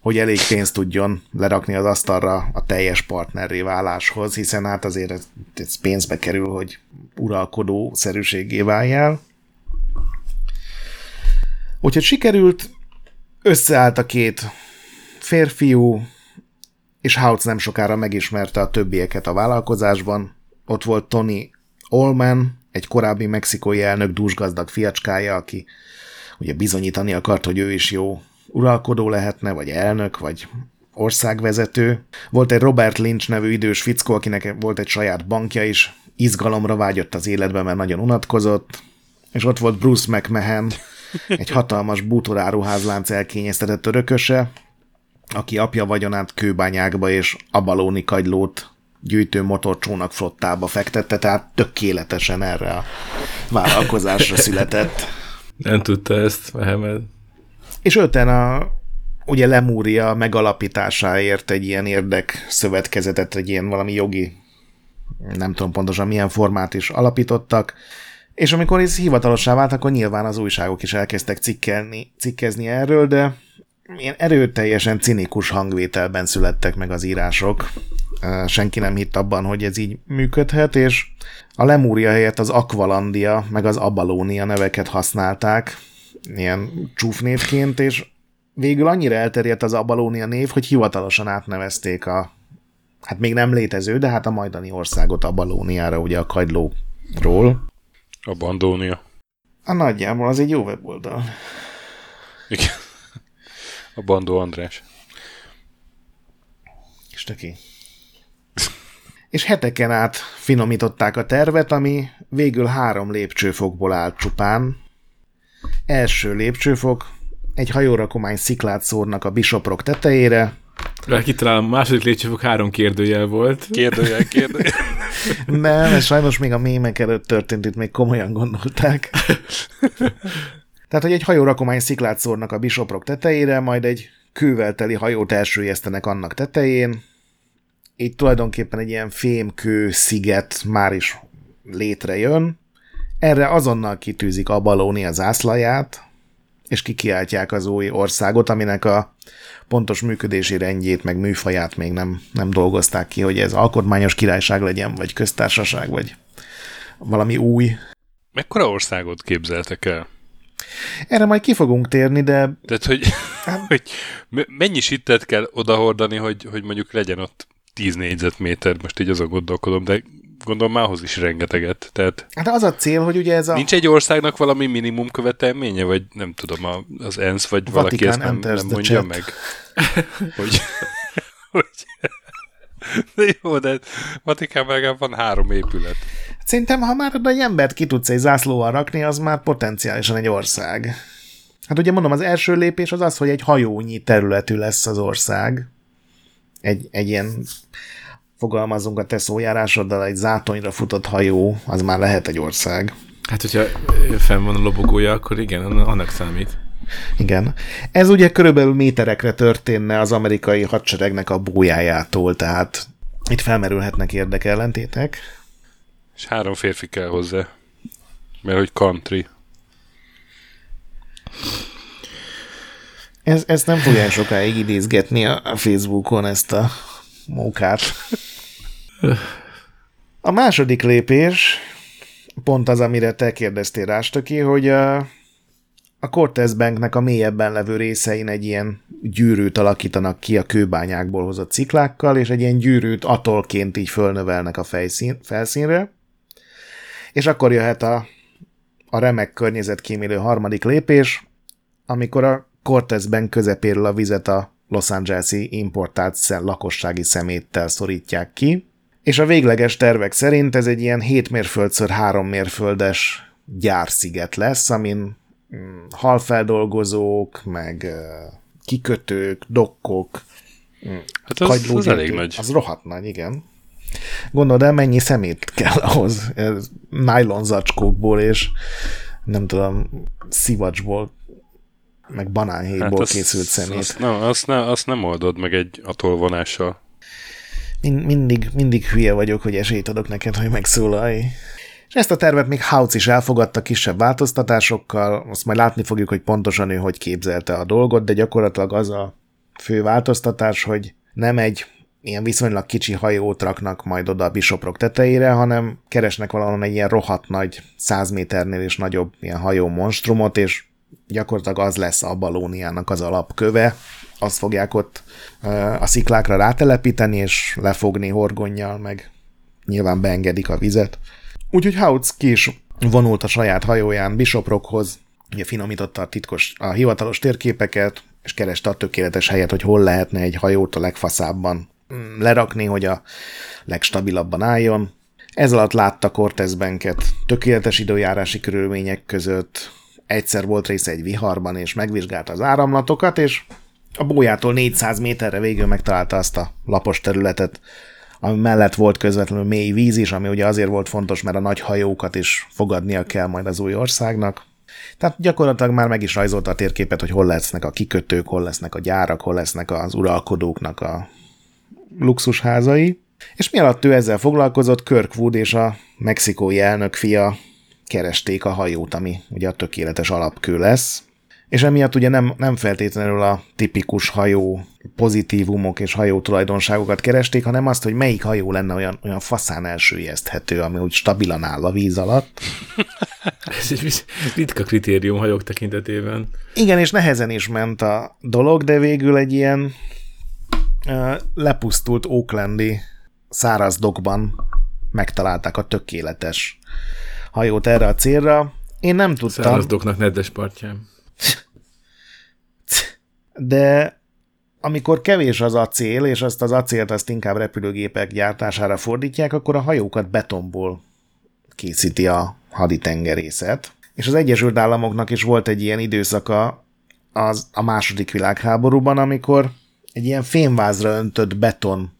hogy elég pénzt tudjon lerakni az asztalra a teljes partnerré váláshoz, hiszen hát azért ez, pénzbe kerül, hogy uralkodó szerűségé váljál. Úgyhogy sikerült, összeállt a két férfiú, és Houts nem sokára megismerte a többieket a vállalkozásban. Ott volt Tony Olman, egy korábbi mexikói elnök dúsgazdag fiacskája, aki ugye bizonyítani akart, hogy ő is jó uralkodó lehetne, vagy elnök, vagy országvezető. Volt egy Robert Lynch nevű idős fickó, akinek volt egy saját bankja is, izgalomra vágyott az életbe, mert nagyon unatkozott, és ott volt Bruce McMahon, egy hatalmas bútoráruházlánc elkényeztetett örököse, aki apja vagyonát kőbányákba és abalóni kagylót gyűjtő motorcsónak flottába fektette, tehát tökéletesen erre a vállalkozásra született. Nem tudta ezt, Mehmed. És öten a ugye Lemúria megalapításáért egy ilyen érdek szövetkezetet, egy ilyen valami jogi, nem tudom pontosan milyen formát is alapítottak, és amikor ez hivatalossá vált, akkor nyilván az újságok is elkezdtek cikkelni, cikkezni erről, de ilyen erőteljesen cinikus hangvételben születtek meg az írások. Senki nem hitt abban, hogy ez így működhet, és a Lemúria helyett az Aqualandia, meg az Abalónia neveket használták, ilyen csúfnévként, és végül annyira elterjedt az Abalónia név, hogy hivatalosan átnevezték a, hát még nem létező, de hát a majdani országot Abalóniára, ugye a kagylóról. A Bandónia. A nagyjából, az egy jó weboldal. Igen. A Bandó András. És töké. És heteken át finomították a tervet, ami végül három lépcsőfokból állt csupán. Első lépcsőfok, egy hajórakomány sziklát szórnak a Bishop tetejére, talán a második lépcsőfok három kérdőjel volt. Kérdőjel, kérdőjel. Nem, ez sajnos még a mémek előtt történt, itt még komolyan gondolták. Tehát, hogy egy hajórakomány sziklát szórnak a Bishop tetejére, majd egy kővel teli hajót elsőjeztenek annak tetején. Így tulajdonképpen egy ilyen fémkő sziget már is létrejön. Erre azonnal kitűzik a balóni az ászlaját, és kikiáltják az új országot, aminek a pontos működési rendjét, meg műfaját még nem, nem dolgozták ki, hogy ez alkotmányos királyság legyen, vagy köztársaság, vagy valami új. Mekkora országot képzeltek el? Erre majd ki fogunk térni, de... Tehát, hogy, hát- hogy mennyi sittet kell odahordani, hogy, hogy mondjuk legyen ott 10 négyzetméter, most így azon gondolkodom, de gondolom mához is rengeteget. Tehát hát az a cél, hogy ugye ez a... Nincs egy országnak valami minimum követelménye, vagy nem tudom, az ENSZ, vagy valaki ezt nem, nem mondja chat. meg? hogy, hogy, de jó, de Vatikán legalább van három épület. Szerintem, ha már egy embert ki tudsz egy zászlóval rakni, az már potenciálisan egy ország. Hát ugye mondom, az első lépés az az, hogy egy hajónyi területű lesz az ország. Egy, egy ilyen fogalmazunk a te szójárásoddal, egy zátonyra futott hajó, az már lehet egy ország. Hát, hogyha fenn van a lobogója, akkor igen, annak számít. Igen. Ez ugye körülbelül méterekre történne az amerikai hadseregnek a bójájától, tehát Itt felmerülhetnek érdekellentétek. És három férfi kell hozzá. Mert hogy country. Ez, ezt nem fogja sokáig idézgetni a Facebookon ezt a mókát. A második lépés pont az, amire te kérdeztél Rástöki, hogy a, a Cortez Banknek a mélyebben levő részein egy ilyen gyűrűt alakítanak ki a kőbányákból hozott ciklákkal, és egy ilyen gyűrűt atolként így fölnövelnek a fejszín, felszínre. És akkor jöhet a, a remek környezetkímélő harmadik lépés, amikor a Cortez Bank közepéről a vizet a Los Angeles-i importált lakossági szeméttel szorítják ki, és a végleges tervek szerint ez egy ilyen 7 mérföldször 3 mérföldes gyársziget lesz, amin mm, halfeldolgozók, meg kikötők, dokkok, mm, hát az, az elég nagy. Az rohadt nagy, igen. Gondolod el, mennyi szemét kell ahhoz, nylon zacskókból és nem tudom, szivacsból meg banánhéjból hát azt, készült szemét. Azt, nem, azt, ne, azt nem oldod meg egy atolvonással. Mind, mindig, mindig hülye vagyok, hogy esélyt adok neked, hogy megszólalj. És ezt a tervet még Hautz is elfogadta kisebb változtatásokkal, azt majd látni fogjuk, hogy pontosan ő hogy képzelte a dolgot, de gyakorlatilag az a fő változtatás, hogy nem egy ilyen viszonylag kicsi hajót raknak majd oda a bisoprok tetejére, hanem keresnek valahol egy ilyen rohadt nagy, 100 méternél is nagyobb ilyen hajó monstrumot, és gyakorlatilag az lesz a balóniának az alapköve, azt fogják ott a sziklákra rátelepíteni, és lefogni horgonnyal, meg nyilván beengedik a vizet. Úgyhogy Hautz ki is vonult a saját hajóján Bishoprockhoz, ugye finomította a titkos, a hivatalos térképeket, és kereste a tökéletes helyet, hogy hol lehetne egy hajót a legfaszábban mm, lerakni, hogy a legstabilabban álljon. Ez alatt látta Cortez Banket tökéletes időjárási körülmények között, egyszer volt része egy viharban, és megvizsgálta az áramlatokat, és a bójától 400 méterre végül megtalálta azt a lapos területet, ami mellett volt közvetlenül mély víz is, ami ugye azért volt fontos, mert a nagy hajókat is fogadnia kell majd az új országnak. Tehát gyakorlatilag már meg is rajzolta a térképet, hogy hol lesznek a kikötők, hol lesznek a gyárak, hol lesznek az uralkodóknak a luxusházai. És mi alatt ő ezzel foglalkozott, Kirkwood és a mexikói elnök fia keresték a hajót, ami ugye a tökéletes alapkő lesz, és emiatt ugye nem, nem feltétlenül a tipikus hajó pozitívumok és hajó tulajdonságokat keresték, hanem azt, hogy melyik hajó lenne olyan, olyan faszán elsőjezthető, ami úgy stabilan áll a víz alatt. Ez egy ritka kritérium hajók tekintetében. Igen, és nehezen is ment a dolog, de végül egy ilyen uh, lepusztult Oaklandi száraz dokban megtalálták a tökéletes hajót erre a célra. Én nem tudtam. Szárazdoknak nedves partján. De amikor kevés az acél, és azt az acélt azt inkább repülőgépek gyártására fordítják, akkor a hajókat betonból készíti a haditengerészet. És az Egyesült Államoknak is volt egy ilyen időszaka az a második világháborúban, amikor egy ilyen fémvázra öntött beton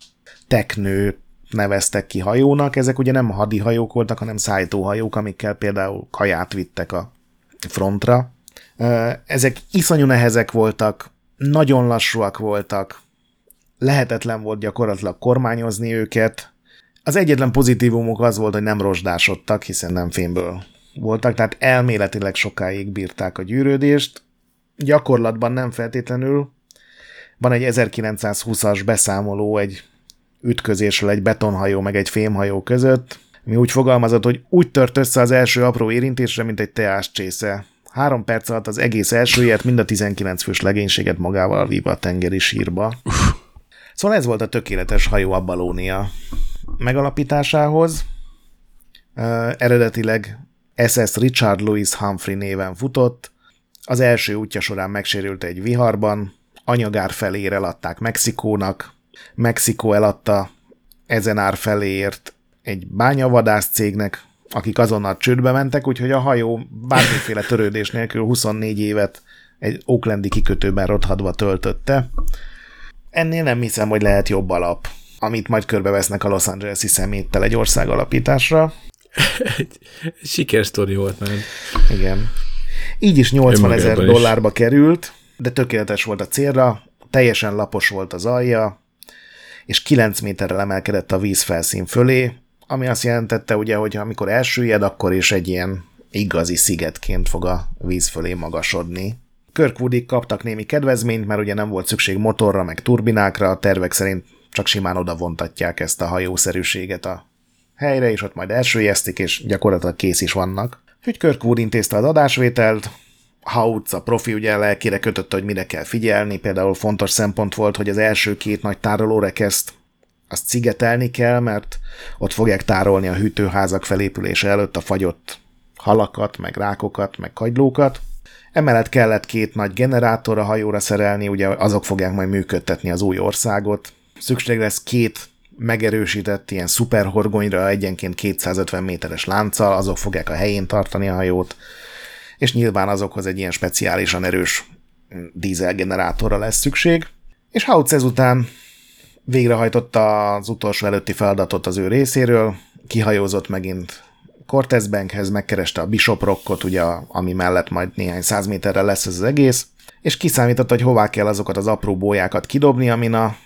teknő neveztek ki hajónak. Ezek ugye nem hadihajók voltak, hanem szállítóhajók, amikkel például kaját vittek a frontra. Ezek iszonyú nehezek voltak, nagyon lassúak voltak, lehetetlen volt gyakorlatilag kormányozni őket. Az egyetlen pozitívumuk az volt, hogy nem rozsdásodtak, hiszen nem fémből voltak, tehát elméletileg sokáig bírták a gyűrődést, gyakorlatban nem feltétlenül. Van egy 1920-as beszámoló egy ütközésről egy betonhajó meg egy fémhajó között, mi úgy fogalmazott, hogy úgy tört össze az első apró érintésre, mint egy teás csésze. Három perc alatt az egész elsőjét, mind a 19 fős legénységet magával víva a tengeri sírba. Szóval ez volt a tökéletes hajó a Balónia megalapításához. Uh, eredetileg SS Richard Louis Humphrey néven futott. Az első útja során megsérült egy viharban, anyagár felére eladták Mexikónak, Mexikó eladta ezen ár feléért egy bányavadász cégnek, akik azonnal csődbe mentek, úgyhogy a hajó bármiféle törődés nélkül 24 évet egy Oaklandi kikötőben rothadva töltötte. Ennél nem hiszem, hogy lehet jobb alap, amit majd körbevesznek a Los Angeles-i szeméttel egy ország alapításra. sikersztori volt nem? Igen. Így is 80 ezer dollárba került, de tökéletes volt a célra, teljesen lapos volt az alja, és 9 méterrel emelkedett a vízfelszín fölé, ami azt jelentette ugye, hogy amikor elsüllyed, akkor is egy ilyen igazi szigetként fog a víz fölé magasodni. Kirkwoodik kaptak némi kedvezményt, mert ugye nem volt szükség motorra, meg turbinákra, a tervek szerint csak simán oda vontatják ezt a hajószerűséget a helyre, és ott majd elsőjeztik, és gyakorlatilag kész is vannak. Úgyhogy Kirkwood intézte az adásvételt, Hautz, a profi ugye lelkére kötötte, hogy mire kell figyelni, például fontos szempont volt, hogy az első két nagy tárolórekeszt azt szigetelni kell, mert ott fogják tárolni a hűtőházak felépülése előtt a fagyott halakat, meg rákokat, meg kagylókat. Emellett kellett két nagy generátor a hajóra szerelni, ugye azok fogják majd működtetni az új országot. Szükség lesz két megerősített ilyen szuperhorgonyra egyenként 250 méteres lánccal, azok fogják a helyén tartani a hajót, és nyilván azokhoz egy ilyen speciálisan erős dízelgenerátorra lesz szükség. És Hautz ezután végrehajtotta az utolsó előtti feladatot az ő részéről, kihajózott megint Cortez Bankhez, megkereste a Bishop Rockot, ugye, ami mellett majd néhány száz méterre lesz ez az egész, és kiszámította, hogy hová kell azokat az apró bójákat kidobni, amin a,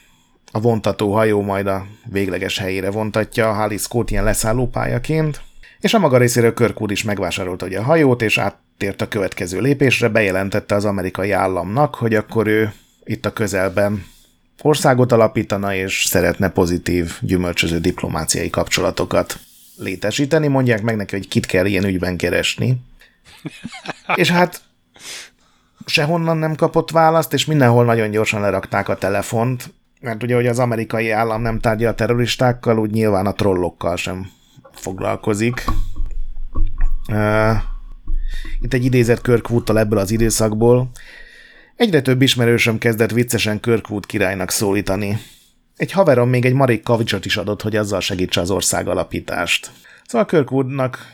a vontató hajó majd a végleges helyére vontatja a Halisco-t ilyen leszállópályaként, és a maga részéről Kirkwood is megvásárolta ugye a hajót, és áttért a következő lépésre, bejelentette az amerikai államnak, hogy akkor ő itt a közelben országot alapítana, és szeretne pozitív, gyümölcsöző diplomáciai kapcsolatokat létesíteni. Mondják meg neki, hogy kit kell ilyen ügyben keresni. és hát sehonnan nem kapott választ, és mindenhol nagyon gyorsan lerakták a telefont, mert ugye, hogy az amerikai állam nem tárgya a terroristákkal, úgy nyilván a trollokkal sem foglalkozik. Itt egy idézett Kirkwood-tal ebből az időszakból. Egyre több ismerősöm kezdett viccesen Kirkwood királynak szólítani. Egy haverom még egy marék kavicsot is adott, hogy azzal segítse az ország alapítást. Szóval Kirkwoodnak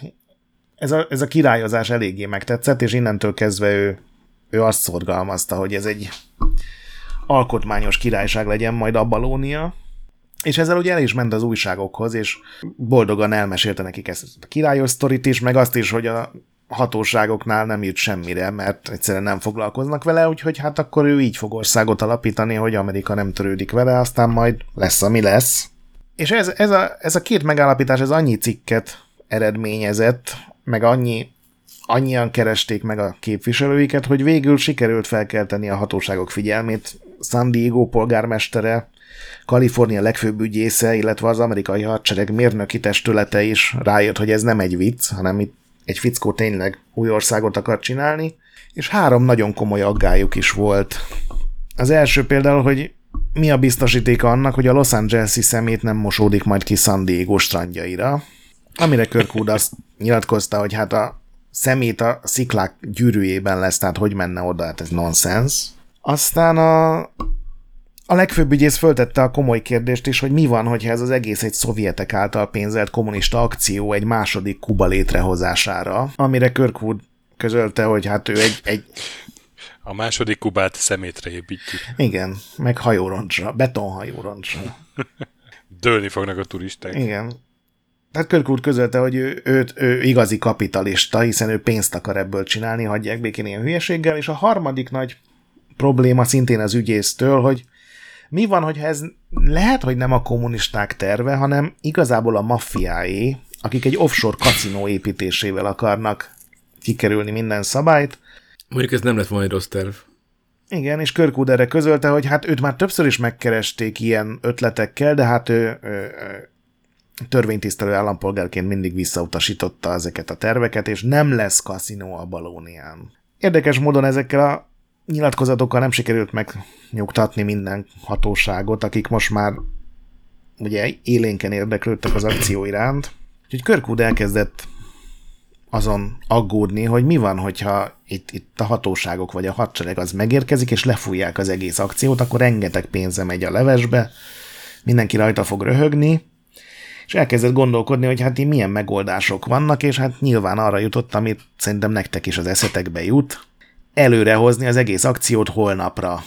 ez a, ez a királyozás eléggé megtetszett, és innentől kezdve ő, ő azt szorgalmazta, hogy ez egy alkotmányos királyság legyen majd a Balónia, és ezzel ugye el is ment az újságokhoz, és boldogan elmesélte nekik ezt a királyos sztorit is, meg azt is, hogy a hatóságoknál nem jut semmire, mert egyszerűen nem foglalkoznak vele, úgyhogy hát akkor ő így fog országot alapítani, hogy Amerika nem törődik vele, aztán majd lesz, ami lesz. És ez, ez, a, ez a két megállapítás, ez annyi cikket eredményezett, meg annyi, annyian keresték meg a képviselőiket, hogy végül sikerült felkelteni a hatóságok figyelmét. San Diego polgármestere, Kalifornia legfőbb ügyésze, illetve az amerikai hadsereg mérnöki testülete is rájött, hogy ez nem egy vicc, hanem itt egy fickó tényleg új országot akar csinálni, és három nagyon komoly aggályuk is volt. Az első például, hogy mi a biztosítéka annak, hogy a Los Angeles-i szemét nem mosódik majd ki San Diego strandjaira, amire Kirkwood azt nyilatkozta, hogy hát a szemét a sziklák gyűrűjében lesz, tehát hogy menne oda, hát ez nonsens. Aztán a a legfőbb ügyész föltette a komoly kérdést is, hogy mi van, hogyha ez az egész egy szovjetek által pénzelt kommunista akció egy második Kuba létrehozására, amire Kirkwood közölte, hogy hát ő egy, egy a második Kubát szemétre építjük. Igen, meg hajóroncsra, betonhajóroncsra. Dőlni fognak a turisták. Igen. Tehát Kirkwood közölte, hogy ő, őt, ő igazi kapitalista, hiszen ő pénzt akar ebből csinálni, hagyják békén ilyen hülyeséggel, és a harmadik nagy probléma szintén az ügyésztől, hogy mi van, hogyha ez lehet, hogy nem a kommunisták terve, hanem igazából a maffiáé, akik egy offshore kaszinó építésével akarnak kikerülni minden szabályt. Mondjuk ez nem lett volna egy rossz terv. Igen, és Kirkwood erre közölte, hogy hát őt már többször is megkeresték ilyen ötletekkel, de hát ő, ő, ő törvénytisztelő állampolgárként mindig visszautasította ezeket a terveket, és nem lesz kaszinó a Balónián. Érdekes módon ezekkel a nyilatkozatokkal nem sikerült megnyugtatni minden hatóságot, akik most már ugye élénken érdeklődtek az akció iránt. Úgyhogy Körkúd elkezdett azon aggódni, hogy mi van, hogyha itt, itt a hatóságok vagy a hadsereg az megérkezik, és lefújják az egész akciót, akkor rengeteg pénze megy a levesbe, mindenki rajta fog röhögni, és elkezdett gondolkodni, hogy hát milyen megoldások vannak, és hát nyilván arra jutott, amit szerintem nektek is az eszetekbe jut, előrehozni az egész akciót holnapra.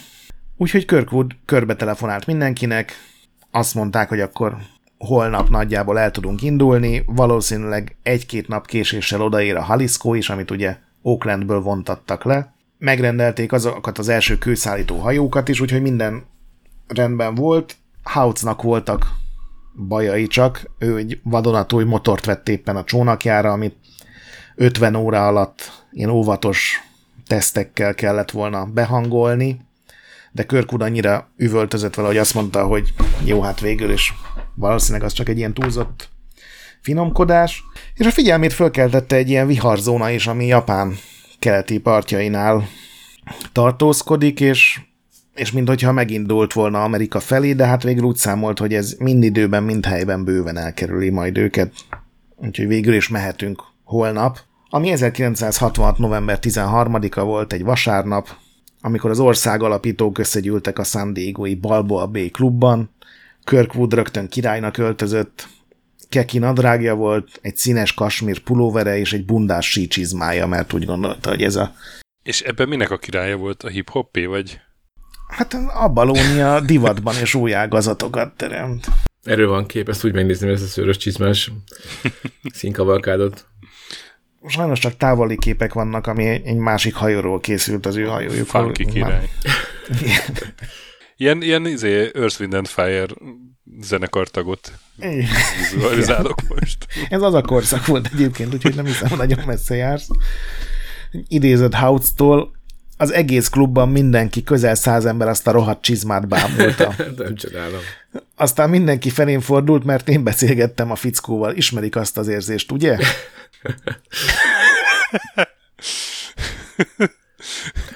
Úgyhogy Kirkwood körbe telefonált mindenkinek, azt mondták, hogy akkor holnap nagyjából el tudunk indulni, valószínűleg egy-két nap késéssel odaér a Halisco is, amit ugye Oaklandből vontattak le. Megrendelték azokat az első kőszállító hajókat is, úgyhogy minden rendben volt, Houtznak voltak bajai csak, ő egy vadonatúj motort vett éppen a csónakjára, amit 50 óra alatt ilyen óvatos tesztekkel kellett volna behangolni, de Körkud annyira üvöltözött vele, hogy azt mondta, hogy jó, hát végül is valószínűleg az csak egy ilyen túlzott finomkodás, és a figyelmét fölkeltette egy ilyen viharzóna is, ami Japán keleti partjainál tartózkodik, és, és minthogyha megindult volna Amerika felé, de hát végül úgy számolt, hogy ez mind időben, mind helyben bőven elkerüli majd őket. Úgyhogy végül is mehetünk holnap. Ami 1966. november 13-a volt, egy vasárnap, amikor az ország alapítók összegyűltek a San Diego-i Balboa Bay klubban, Kirkwood rögtön királynak öltözött, keki nadrágja volt, egy színes kasmír pulóvere és egy bundás sícsizmája, mert úgy gondolta, hogy ez a... És ebben minek a királya volt? A hip-hoppé, vagy? Hát a balónia divatban és új ágazatokat teremt. Erről van kép, ezt úgy megnézni, ez a szőrös csizmás színkavalkádot. Sajnos csak távoli képek vannak, ami egy másik hajóról készült az ő hajójuk. Funky király. ilyen, ilyen izé, Earth, Wind and Fire zenekartagot vizualizálok most. Ez az a korszak volt egyébként, úgyhogy nem hiszem, nagyon messze jársz. Idézett Houts-tól, az egész klubban mindenki, közel száz ember azt a rohadt csizmát bámulta. nem csodálom. Aztán mindenki felén fordult, mert én beszélgettem a fickóval. Ismerik azt az érzést, ugye?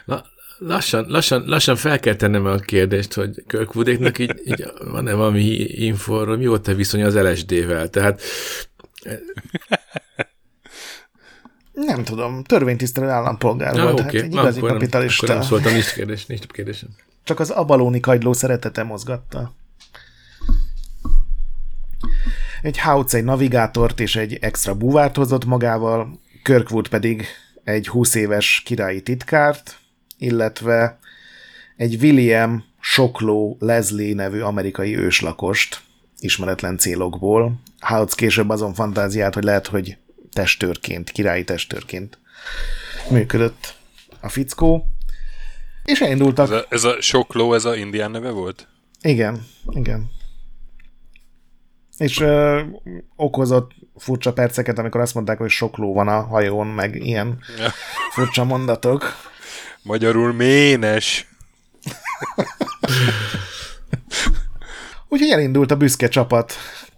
La, lassan, lassan, lassan fel kell tennem a kérdést, hogy Kirkwoodéknak így, így van-e valami info, mi volt a viszony az LSD-vel? Tehát nem tudom, törvénytisztelő állampolgár ja, volt, okay. hát egy igazi akkor kapitalista. Nem, akkor nem szóltam, nincs kérdés, nincs kérdésem. Csak az abalóni kagyló szeretete mozgatta. Egy Houts egy navigátort és egy extra búvárt hozott magával, Kirkwood pedig egy 20 éves királyi titkárt, illetve egy William Sokló Leslie nevű amerikai őslakost, ismeretlen célokból. Houts később azon fantáziát, hogy lehet, hogy testőrként, királyi testőrként működött a fickó. És elindultak. Ez a, ez a Sokló, ez a indián neve volt? Igen, igen. És ö, okozott furcsa perceket, amikor azt mondták, hogy sok ló van a hajón, meg ilyen ja. furcsa mondatok. Magyarul ménes. Úgyhogy elindult a büszke csapat.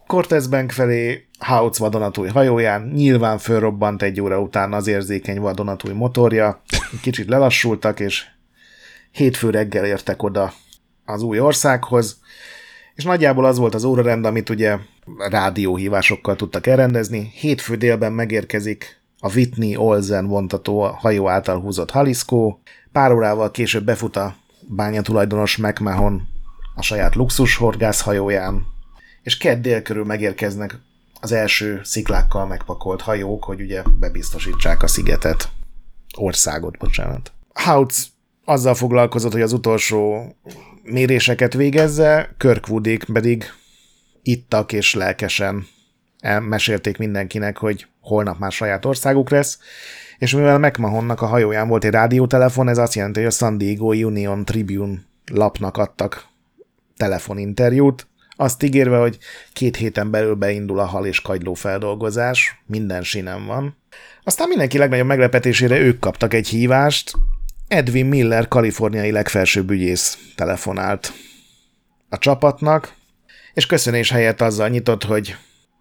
Cortez Bank felé Houts vadonatúj hajóján, nyilván fölrobbant egy óra után az érzékeny vadonatúj motorja, kicsit lelassultak, és hétfő reggel értek oda az új országhoz, és nagyjából az volt az órarend, amit ugye rádióhívásokkal tudtak elrendezni. Hétfő délben megérkezik a Whitney Olsen vontató hajó által húzott Halisco, pár órával később befut a bányatulajdonos McMahon a saját luxus horgászhajóján, és kedd dél körül megérkeznek az első sziklákkal megpakolt hajók, hogy ugye bebiztosítsák a szigetet, országot, bocsánat. Houts azzal foglalkozott, hogy az utolsó méréseket végezze, Kirkwoodék pedig ittak és lelkesen mesélték mindenkinek, hogy holnap már saját országuk lesz, és mivel McMahonnak a hajóján volt egy rádiótelefon, ez azt jelenti, hogy a San Diego Union Tribune lapnak adtak telefoninterjút, azt ígérve, hogy két héten belül beindul a hal és kagyló feldolgozás, minden sinem van. Aztán mindenki legnagyobb meglepetésére ők kaptak egy hívást, Edwin Miller, kaliforniai legfelsőbb ügyész telefonált a csapatnak, és köszönés helyett azzal nyitott, hogy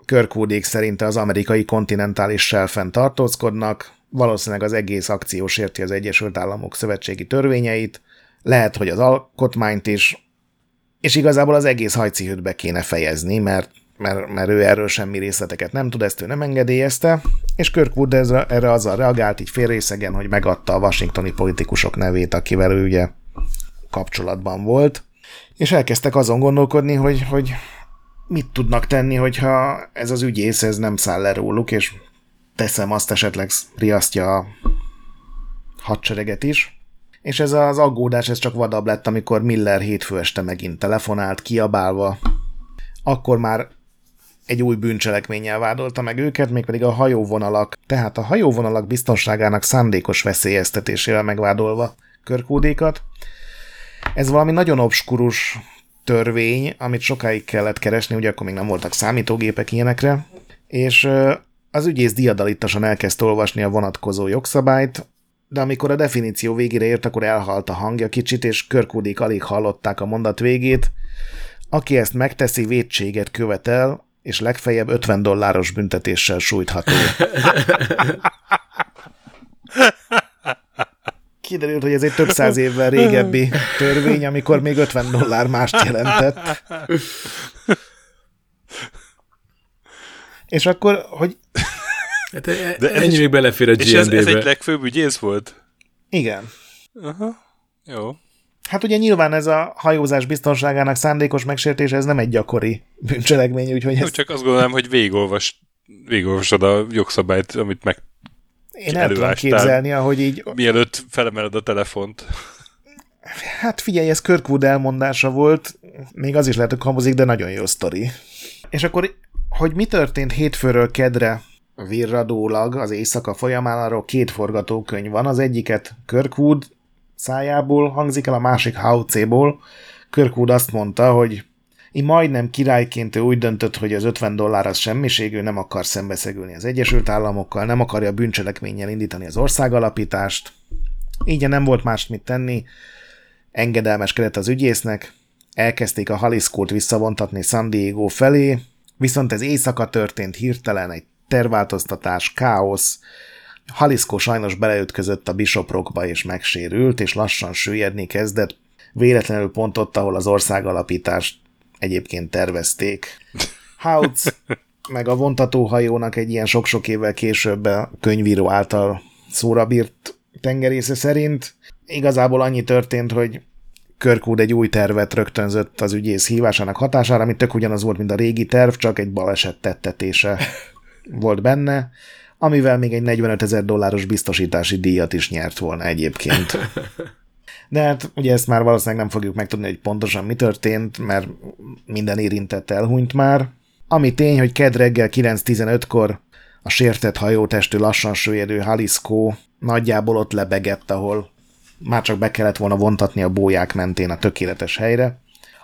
Kirkwoodék szerinte az amerikai kontinentális selfen tartózkodnak, valószínűleg az egész akció sérti az Egyesült Államok szövetségi törvényeit, lehet, hogy az alkotmányt is, és igazából az egész hajcihőt be kéne fejezni, mert, mert, mert ő erről semmi részleteket nem tud, ezt ő nem engedélyezte, és Kirkwood ezre, erre azzal reagált így félrészegen, hogy megadta a washingtoni politikusok nevét, akivel ő ugye kapcsolatban volt, és elkezdtek azon gondolkodni, hogy, hogy mit tudnak tenni, hogyha ez az ügyész ez nem száll le róluk, és teszem azt esetleg riasztja a hadsereget is. És ez az aggódás ez csak vadabb lett, amikor Miller hétfő este megint telefonált, kiabálva. Akkor már egy új bűncselekménnyel vádolta meg őket, mégpedig a hajóvonalak, tehát a hajóvonalak biztonságának szándékos veszélyeztetésével megvádolva körkódékat. Ez valami nagyon obskurus törvény, amit sokáig kellett keresni, ugye akkor még nem voltak számítógépek ilyenekre, és az ügyész diadalittasan elkezdte olvasni a vonatkozó jogszabályt, de amikor a definíció végére ért, akkor elhalt a hangja kicsit, és Körkúdik alig hallották a mondat végét. Aki ezt megteszi, védséget követel, és legfeljebb 50 dolláros büntetéssel sújtható. Kiderült, hogy ez egy több száz évvel régebbi törvény, amikor még 50 dollár mást jelentett. És akkor, hogy... Hát e- De ennyi még belefér a És ez, ez egy legfőbb ügyész volt? Igen. Aha. Jó. Hát ugye nyilván ez a hajózás biztonságának szándékos megsértése, ez nem egy gyakori bűncselekmény, úgyhogy ez... csak azt gondolom, hogy végigolvas, végigolvasod a jogszabályt, amit meg Én el tudom képzelni, ahogy így... Mielőtt felemeled a telefont. Hát figyelj, ez Kirkwood elmondása volt, még az is lehet, hogy kamuzik, de nagyon jó sztori. És akkor, hogy mi történt hétfőről kedre virradólag az éjszaka folyamán, arról két forgatókönyv van. Az egyiket Kirkwood szájából hangzik el, a másik Haucéból. Kirkwood azt mondta, hogy én majdnem királyként ő úgy döntött, hogy az 50 dollár az semmiség, ő nem akar szembeszegülni az Egyesült Államokkal, nem akarja bűncselekménnyel indítani az országalapítást. Így nem volt más mit tenni, engedelmeskedett az ügyésznek, elkezdték a Haliszkót visszavontatni San Diego felé, viszont ez éjszaka történt hirtelen, egy terváltoztatás, káosz, Haliszkó sajnos beleütközött a Bishop Rockba és megsérült, és lassan süllyedni kezdett, véletlenül pont ott, ahol az országalapítást egyébként tervezték. Hautz meg a vontatóhajónak egy ilyen sok-sok évvel később a könyvíró által szóra bírt tengerésze szerint igazából annyi történt, hogy Körkúd egy új tervet rögtönzött az ügyész hívásának hatására, ami tök ugyanaz volt, mint a régi terv, csak egy baleset tettetése volt benne amivel még egy 45 ezer dolláros biztosítási díjat is nyert volna egyébként. De hát ugye ezt már valószínűleg nem fogjuk megtudni, hogy pontosan mi történt, mert minden érintett elhunyt már. Ami tény, hogy kedd reggel 9.15-kor a sértett hajótestű lassan süllyedő Haliszkó nagyjából ott lebegett, ahol már csak be kellett volna vontatni a bóják mentén a tökéletes helyre.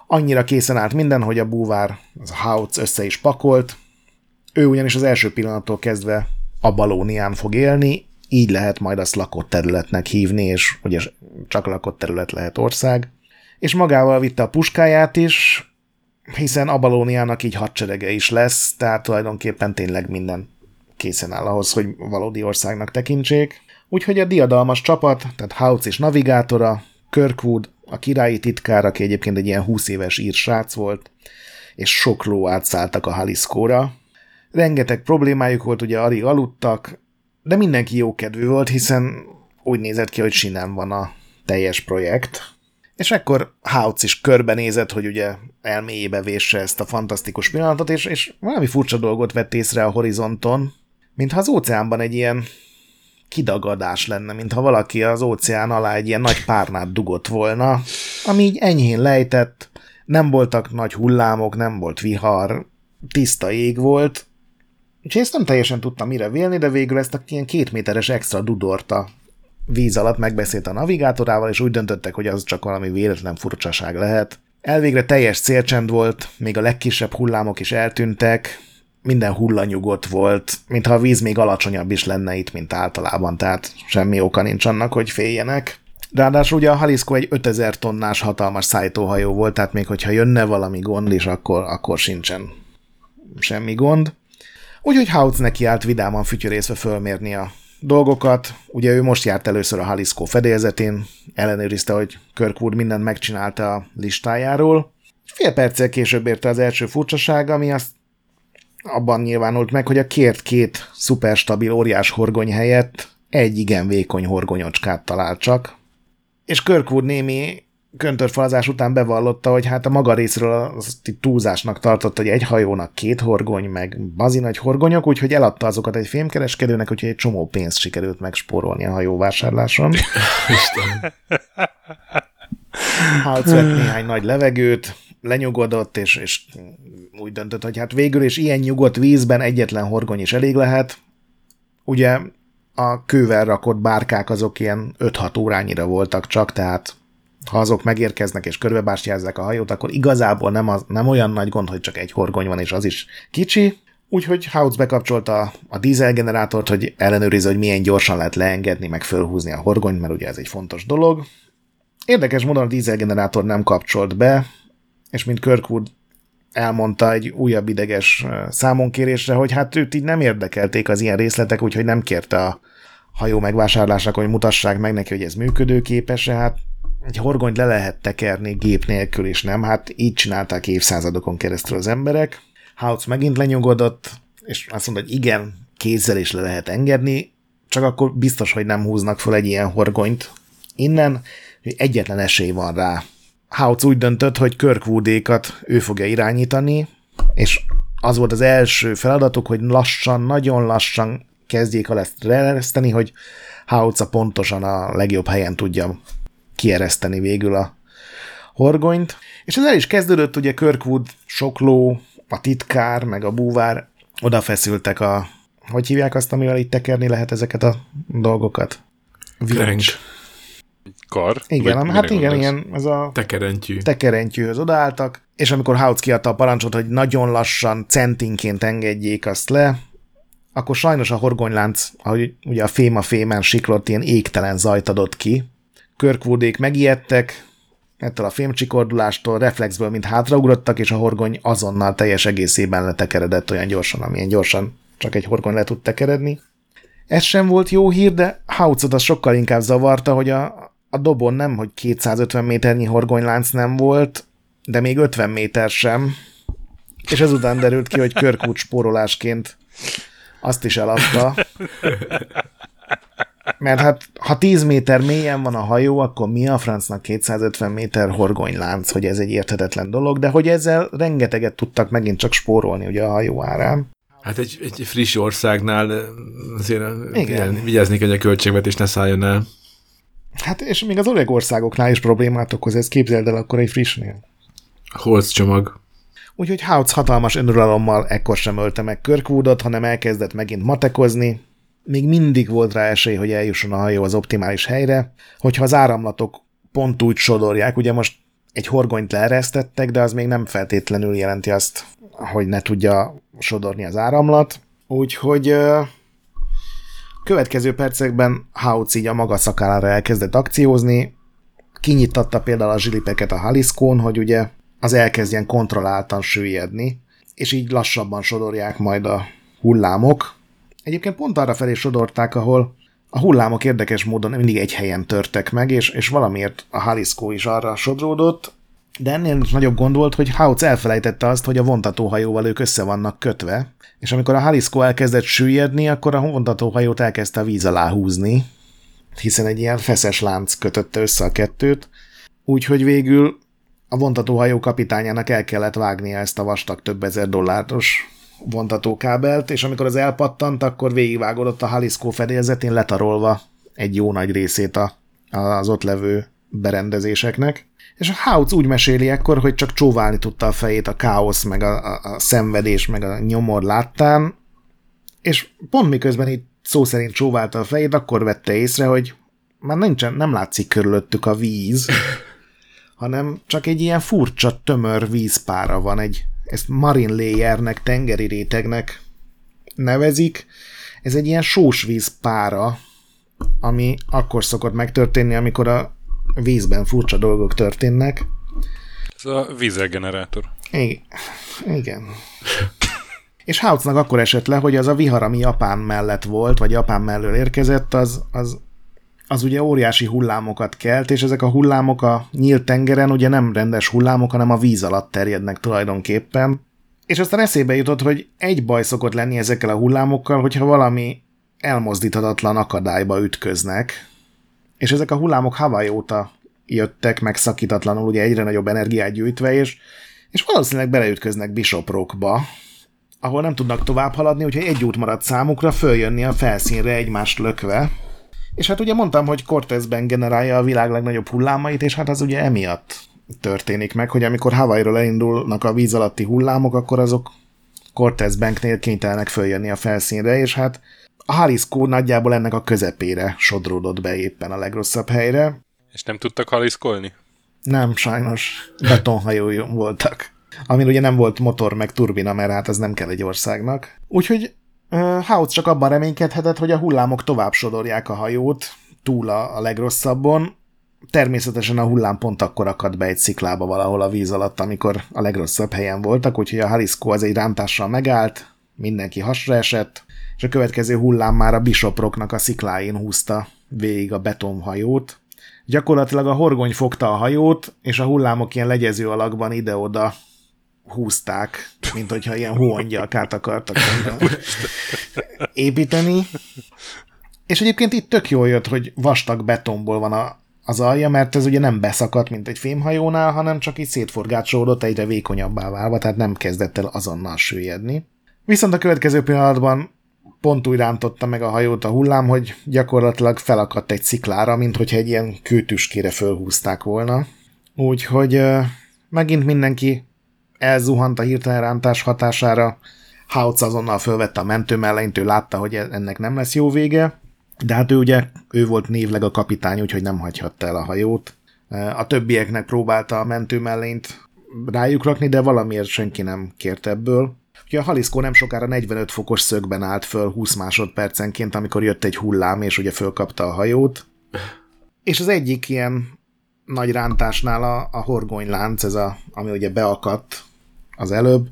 Annyira készen állt minden, hogy a búvár, az a Hautz össze is pakolt. Ő ugyanis az első pillanattól kezdve a Balónián fog élni, így lehet majd azt lakott területnek hívni, és ugye csak lakott terület lehet ország. És magával vitte a puskáját is, hiszen Abalóniának így hadserege is lesz, tehát tulajdonképpen tényleg minden készen áll ahhoz, hogy valódi országnak tekintsék. Úgyhogy a diadalmas csapat, tehát Hautz és navigátora, Kirkwood, a királyi titkár, aki egyébként egy ilyen 20 éves ír srác volt, és sok ló átszálltak a Haliszkóra, Rengeteg problémájuk volt, ugye alig aludtak, de mindenki jókedvű volt, hiszen úgy nézett ki, hogy sinem van a teljes projekt. És ekkor Hautz is körbenézett, hogy ugye elmélyébe vésse ezt a fantasztikus pillanatot, és, és valami furcsa dolgot vett észre a horizonton, mintha az óceánban egy ilyen kidagadás lenne, mintha valaki az óceán alá egy ilyen nagy párnát dugott volna, ami így enyhén lejtett, nem voltak nagy hullámok, nem volt vihar, tiszta ég volt, Úgyhogy ezt nem teljesen tudtam mire vélni, de végül ezt a ilyen két méteres extra dudort a víz alatt megbeszélt a navigátorával, és úgy döntöttek, hogy az csak valami véletlen furcsaság lehet. Elvégre teljes célcsend volt, még a legkisebb hullámok is eltűntek, minden hulla nyugodt volt, mintha a víz még alacsonyabb is lenne itt, mint általában, tehát semmi oka nincs annak, hogy féljenek. Ráadásul ugye a Haliszko egy 5000 tonnás hatalmas szájtóhajó volt, tehát még hogyha jönne valami gond is, akkor, akkor sincsen semmi gond. Úgyhogy Hautz neki állt vidáman fütyörészve fölmérni a dolgokat. Ugye ő most járt először a Haliszkó fedélzetén, ellenőrizte, hogy Kirkwood mindent megcsinálta a listájáról. Fél perccel később érte az első furcsaság, ami azt abban nyilvánult meg, hogy a kért két szuperstabil óriás horgony helyett egy igen vékony horgonyocskát talált csak. És Kirkwood némi köntörfalazás után bevallotta, hogy hát a maga részről azt túlzásnak tartotta, hogy egy hajónak két horgony, meg bazi nagy horgonyok, úgyhogy eladta azokat egy fémkereskedőnek, úgyhogy egy csomó pénzt sikerült megspórolni a hajóvásárláson. Isten. Hát néhány nagy levegőt, lenyugodott, és, és úgy döntött, hogy hát végül is ilyen nyugodt vízben egyetlen horgony is elég lehet. Ugye a kővel rakott bárkák azok ilyen 5-6 órányira voltak csak, tehát ha azok megérkeznek és körbebástyázzák a hajót, akkor igazából nem, az, nem olyan nagy gond, hogy csak egy horgony van, és az is kicsi. Úgyhogy House bekapcsolta a dízelgenerátort, hogy ellenőrizze, hogy milyen gyorsan lehet leengedni, meg fölhúzni a horgonyt, mert ugye ez egy fontos dolog. Érdekes módon a dízelgenerátor nem kapcsolt be, és mint Kirkwood elmondta egy újabb ideges számonkérésre, hogy hát őt így nem érdekelték az ilyen részletek, úgyhogy nem kérte a hajó megvásárlásakor, hogy mutassák meg neki, hogy ez működőképes hát egy horgonyt le lehet tekerni gép nélkül is, nem? Hát így csinálták évszázadokon keresztül az emberek. House megint lenyugodott, és azt mondta, hogy igen, kézzel is le lehet engedni, csak akkor biztos, hogy nem húznak fel egy ilyen horgonyt innen, hogy egyetlen esély van rá. House úgy döntött, hogy Kirkwoodékat ő fogja irányítani, és az volt az első feladatuk, hogy lassan, nagyon lassan kezdjék el ezt leereszteni, hogy Hauca pontosan a legjobb helyen tudja kiereszteni végül a horgonyt. És ez el is kezdődött, ugye Kirkwood, Sokló, a titkár, meg a búvár odafeszültek a, hogy hívják azt, amivel itt tekerni lehet ezeket a dolgokat? Vincs. Kar? Igen, Vagy hát igen, ilyen, ez a Tekerentyű. tekerentyűhöz odaálltak, és amikor Hautz kiadta a parancsot, hogy nagyon lassan, centinként engedjék azt le, akkor sajnos a horgonylánc, ahogy ugye a fém a fémen siklott, ilyen égtelen zajt adott ki. Kirkwoodék megijedtek, ettől a fémcsikordulástól, reflexből mind hátraugrottak, és a horgony azonnal teljes egészében letekeredett olyan gyorsan, amilyen gyorsan csak egy horgony le tud tekeredni. Ez sem volt jó hír, de Hautzot az sokkal inkább zavarta, hogy a, a dobon nem, hogy 250 méternyi horgonylánc nem volt, de még 50 méter sem. És ezután derült ki, hogy Körkút spórolásként azt is eladta. Mert hát, ha 10 méter mélyen van a hajó, akkor mi a francnak 250 méter horgonylánc, hogy ez egy érthetetlen dolog, de hogy ezzel rengeteget tudtak megint csak spórolni ugye a hajó árán. Hát egy, egy friss országnál azért Igen. Vigyázni kell, hogy a költségvetés ne szálljon el. Hát és még az öreg országoknál is problémát okoz, ez képzeld el akkor egy frissnél. Holz csomag. Úgyhogy Houts hatalmas önuralommal ekkor sem ölte meg Kirkwoodot, hanem elkezdett megint matekozni. Még mindig volt rá esély, hogy eljusson a hajó az optimális helyre, hogyha az áramlatok pont úgy sodorják, ugye most egy horgonyt leeresztettek, de az még nem feltétlenül jelenti azt, hogy ne tudja sodorni az áramlat. Úgyhogy ö, következő percekben Houts így a maga szakállára elkezdett akciózni, kinyitatta például a zsilipeket a Haliszkón, hogy ugye az elkezdjen kontrolláltan süllyedni, és így lassabban sodorják majd a hullámok. Egyébként pont arra felé sodorták, ahol a hullámok érdekes módon mindig egy helyen törtek meg, és, és valamiért a Haliszkó is arra sodródott, de ennél nagyobb gond volt, hogy Hautz elfelejtette azt, hogy a vontatóhajóval ők össze vannak kötve, és amikor a Haliszkó elkezdett süllyedni, akkor a vontatóhajót elkezdte a víz alá húzni, hiszen egy ilyen feszes lánc kötötte össze a kettőt, úgyhogy végül a vontatóhajó kapitányának el kellett vágnia ezt a vastag több ezer dolláros vontatókábelt, és amikor az elpattant, akkor végigvágódott a Haliszkó fedélzetén letarolva egy jó nagy részét a, az ott levő berendezéseknek. És a Hautz úgy meséli ekkor, hogy csak csóválni tudta a fejét a káosz, meg a, a, a szenvedés, meg a nyomor láttán, és pont miközben itt szó szerint csóválta a fejét, akkor vette észre, hogy már nincsen, nem látszik körülöttük a víz, hanem csak egy ilyen furcsa, tömör vízpára van, egy, ezt marine layernek, tengeri rétegnek nevezik. Ez egy ilyen sós vízpára, ami akkor szokott megtörténni, amikor a vízben furcsa dolgok történnek. Ez a vízelgenerátor. Igen. Igen. És Houtznak akkor esett le, hogy az a vihar, ami Japán mellett volt, vagy Japán mellől érkezett, az, az, az ugye óriási hullámokat kelt, és ezek a hullámok a nyílt tengeren ugye nem rendes hullámok, hanem a víz alatt terjednek tulajdonképpen. És aztán eszébe jutott, hogy egy baj szokott lenni ezekkel a hullámokkal, hogyha valami elmozdíthatatlan akadályba ütköznek, és ezek a hullámok Hawaii óta jöttek megszakítatlanul, ugye egyre nagyobb energiát gyűjtve, és, és valószínűleg beleütköznek Bishop Rockba, ahol nem tudnak tovább haladni, úgyhogy egy út maradt számukra följönni a felszínre egymást lökve. És hát ugye mondtam, hogy Cortezben generálja a világ legnagyobb hullámait, és hát az ugye emiatt történik meg, hogy amikor Hawaii-ról elindulnak a víz alatti hullámok, akkor azok Cortez Banknél kénytelenek följönni a felszínre, és hát a Jalisco nagyjából ennek a közepére sodródott be éppen a legrosszabb helyre. És nem tudtak haliszkolni? Nem, sajnos betonhajó voltak. Amin ugye nem volt motor meg turbina, mert hát ez nem kell egy országnak. Úgyhogy House csak abban reménykedhetett, hogy a hullámok tovább sodorják a hajót, túl a, a legrosszabbon. Természetesen a hullám pont akkor akadt be egy sziklába valahol a víz alatt, amikor a legrosszabb helyen voltak, úgyhogy a Halisco az egy rántással megállt, mindenki hasra esett, és a következő hullám már a Bishopoknak a szikláin húzta végig a betonhajót. Gyakorlatilag a horgony fogta a hajót, és a hullámok ilyen legyező alakban ide-oda húzták, mint hogyha ilyen hóangyalkát akartak építeni. És egyébként itt tök jól jött, hogy vastag betonból van a, az alja, mert ez ugye nem beszakadt, mint egy fémhajónál, hanem csak így szétforgácsolódott egyre vékonyabbá válva, tehát nem kezdett el azonnal süllyedni. Viszont a következő pillanatban pont úgy rántotta meg a hajót a hullám, hogy gyakorlatilag felakadt egy sziklára, mint hogyha egy ilyen kőtüskére fölhúzták volna. Úgyhogy megint mindenki elzuhant a hirtelen rántás hatására. Hautz azonnal fölvette a mentő mellenyt, ő látta, hogy ennek nem lesz jó vége, de hát ő ugye, ő volt névleg a kapitány, úgyhogy nem hagyhatta el a hajót. A többieknek próbálta a mentő mellényt rájuk rakni, de valamiért senki nem kért ebből. Ugye a Haliszkó nem sokára 45 fokos szögben állt föl 20 másodpercenként, amikor jött egy hullám, és ugye fölkapta a hajót. És az egyik ilyen nagy rántásnál a, a horgonylánc, ez a, ami ugye beakadt az előbb,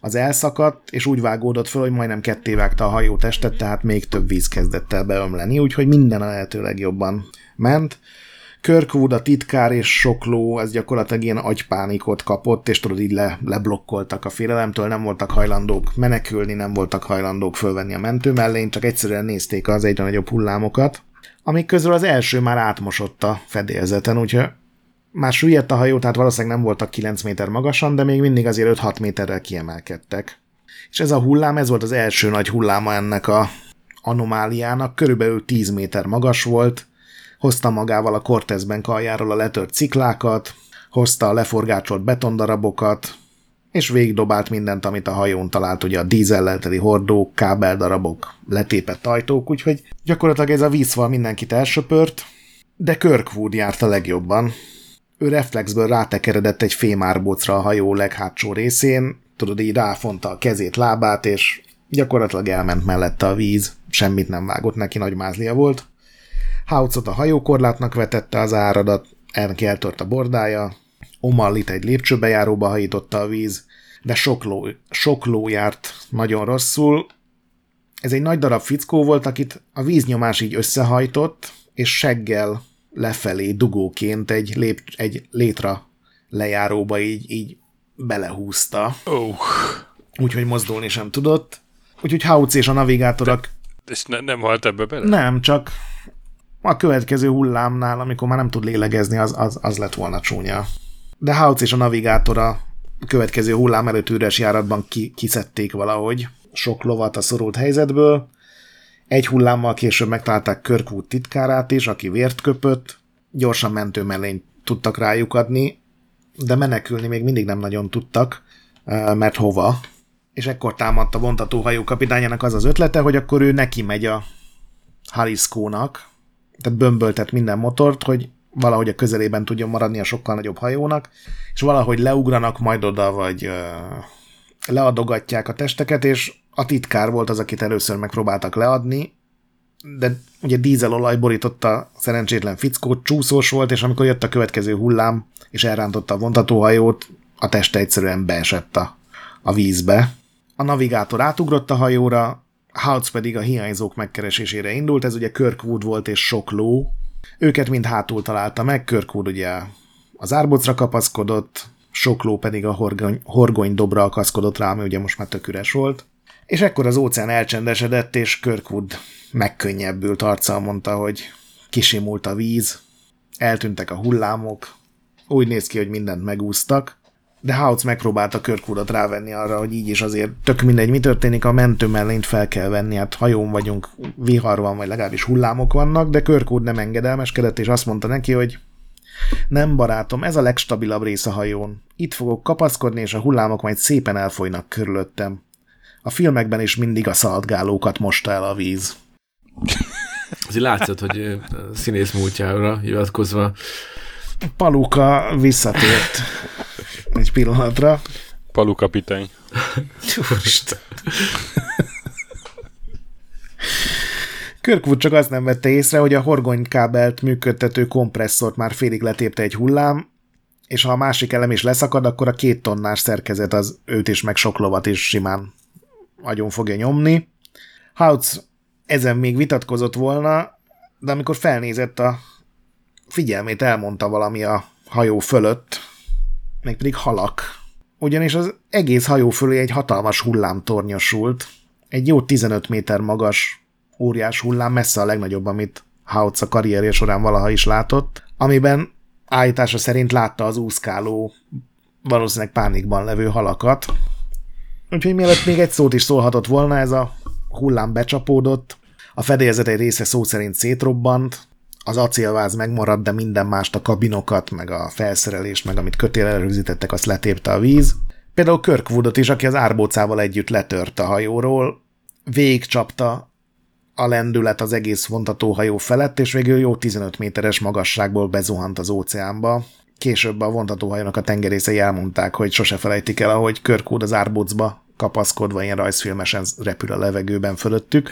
az elszakadt, és úgy vágódott föl, hogy majdnem ketté vágta a hajó testet, tehát még több víz kezdett el beömleni, úgyhogy minden a lehető legjobban ment. Kirkwood, a titkár és sokló, ez gyakorlatilag ilyen agypánikot kapott, és tudod, így le, leblokkoltak a félelemtől, nem voltak hajlandók menekülni, nem voltak hajlandók fölvenni a mentő mellé, csak egyszerűen nézték az egyre nagyobb hullámokat, amik közül az első már átmosott a fedélzeten, úgyhogy már süllyedt a hajó, tehát valószínűleg nem voltak 9 méter magasan, de még mindig azért 5-6 méterrel kiemelkedtek. És ez a hullám, ez volt az első nagy hulláma ennek a anomáliának, körülbelül 10 méter magas volt, hozta magával a Cortezben aljáról a letört ciklákat, hozta a leforgácsolt betondarabokat, és végigdobált mindent, amit a hajón talált, ugye a dízellel teli hordók, kábeldarabok, letépett ajtók, úgyhogy gyakorlatilag ez a vízfal mindenkit elsöpört, de Kirkwood járt a legjobban. Ő reflexből rátekeredett egy fémárbocra a hajó leghátsó részén, tudod, így ráfonta a kezét, lábát, és gyakorlatilag elment mellette a víz, semmit nem vágott neki, nagy mázlia volt. Haucot a hajókorlátnak vetette az áradat, ennek eltört a bordája, Omallit egy lépcsőbejáróba hajította a víz, de sok ló, sok ló járt nagyon rosszul. Ez egy nagy darab fickó volt, akit a víznyomás így összehajtott, és seggel lefelé dugóként egy, lép, egy létra lejáróba így, így belehúzta. Oh. Úgyhogy mozdulni sem tudott. Úgyhogy Hauc és a navigátorok... De, és ne, nem halt ebbe bele? Nem, csak a következő hullámnál, amikor már nem tud lélegezni, az, az, az lett volna csúnya. De Hauc és a navigátora következő hullám előtt üres járatban ki, kiszedték valahogy sok lovat a szorult helyzetből. Egy hullámmal később megtalálták Kirkwood titkárát is, aki vért köpött, gyorsan mentő mellényt tudtak rájuk adni, de menekülni még mindig nem nagyon tudtak, mert hova. És ekkor támadt a vontatóhajó kapitányának az az ötlete, hogy akkor ő neki megy a Haliszkónak, tehát bömböltet minden motort, hogy valahogy a közelében tudjon maradni a sokkal nagyobb hajónak, és valahogy leugranak majd oda, vagy leadogatják a testeket, és a titkár volt az, akit először megpróbáltak leadni, de ugye dízelolaj borította szerencsétlen fickót, csúszós volt, és amikor jött a következő hullám, és elrántotta a vontatóhajót, a teste egyszerűen beesett a, a vízbe. A navigátor átugrott a hajóra, Houtz pedig a hiányzók megkeresésére indult, ez ugye Kirkwood volt és sok ló. Őket mind hátul találta meg, Kirkwood ugye az árbocra kapaszkodott, sok ló pedig a horgony, horgony dobra akaszkodott rá, ami ugye most már tök üres volt. És ekkor az óceán elcsendesedett, és Kirkwood megkönnyebbült arccal mondta, hogy kisimult a víz, eltűntek a hullámok, úgy néz ki, hogy mindent megúztak, de Houts megpróbálta Kirkwoodot rávenni arra, hogy így is azért tök mindegy, mi történik, a mentő mellényt fel kell venni, hát hajón vagyunk, vihar van, vagy legalábbis hullámok vannak, de Kirkwood nem engedelmeskedett, és azt mondta neki, hogy nem barátom, ez a legstabilabb rész a hajón. Itt fogok kapaszkodni, és a hullámok majd szépen elfolynak körülöttem. A filmekben is mindig a szaladgálókat mosta el a víz. Azért látszott, hogy színész múltjára hivatkozva Paluka visszatért egy pillanatra. Palu kapitány. Úristen. Kirkwood csak azt nem vette észre, hogy a horgonykábelt működtető kompresszort már félig letépte egy hullám, és ha a másik elem is leszakad, akkor a két tonnás szerkezet az őt is, meg sok lovat is simán agyon fogja nyomni. Hautz ezen még vitatkozott volna, de amikor felnézett a figyelmét, elmondta valami a hajó fölött, meg pedig halak. Ugyanis az egész hajó fölé egy hatalmas hullám tornyosult, egy jó 15 méter magas óriás hullám, messze a legnagyobb, amit Hautz a karrierje során valaha is látott, amiben állítása szerint látta az úszkáló, valószínűleg pánikban levő halakat. Úgyhogy mielőtt még egy szót is szólhatott volna, ez a hullám becsapódott, a fedélzet egy része szó szerint szétrobbant, az acélváz megmaradt, de minden mást, a kabinokat, meg a felszerelést, meg amit kötélre rögzítettek, azt letépte a víz. Például Kirkwoodot is, aki az árbócával együtt letört a hajóról, végigcsapta a lendület az egész vontatóhajó felett, és végül jó 15 méteres magasságból bezuhant az óceánba. Később a vontatóhajónak a tengerészei elmondták, hogy sose felejtik el, ahogy Kirkwood az árbocba kapaszkodva ilyen rajzfilmesen repül a levegőben fölöttük.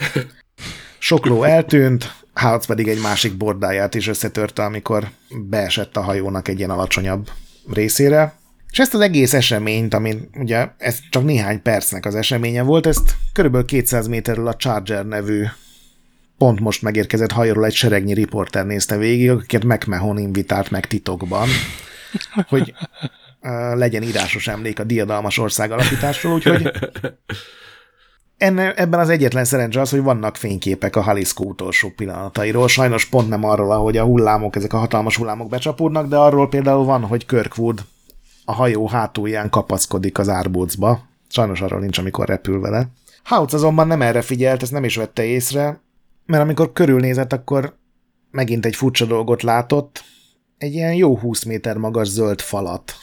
Sok ló eltűnt, Houtz pedig egy másik bordáját is összetörte, amikor beesett a hajónak egy ilyen alacsonyabb részére. És ezt az egész eseményt, ami ugye ez csak néhány percnek az eseménye volt, ezt körülbelül 200 méterről a Charger nevű pont most megérkezett hajóról egy seregnyi riporter nézte végig, akiket McMahon invitált meg titokban, hogy legyen írásos emlék a diadalmas ország alapításról, úgyhogy enne, ebben az egyetlen szerencse az, hogy vannak fényképek a Haliszkó utolsó pillanatairól. Sajnos pont nem arról, ahogy a hullámok, ezek a hatalmas hullámok becsapódnak, de arról például van, hogy Kirkwood a hajó hátulján kapaszkodik az árbócba. Sajnos arról nincs, amikor repül vele. Hautz azonban nem erre figyelt, ezt nem is vette észre, mert amikor körülnézett, akkor megint egy furcsa dolgot látott, egy ilyen jó 20 méter magas zöld falat,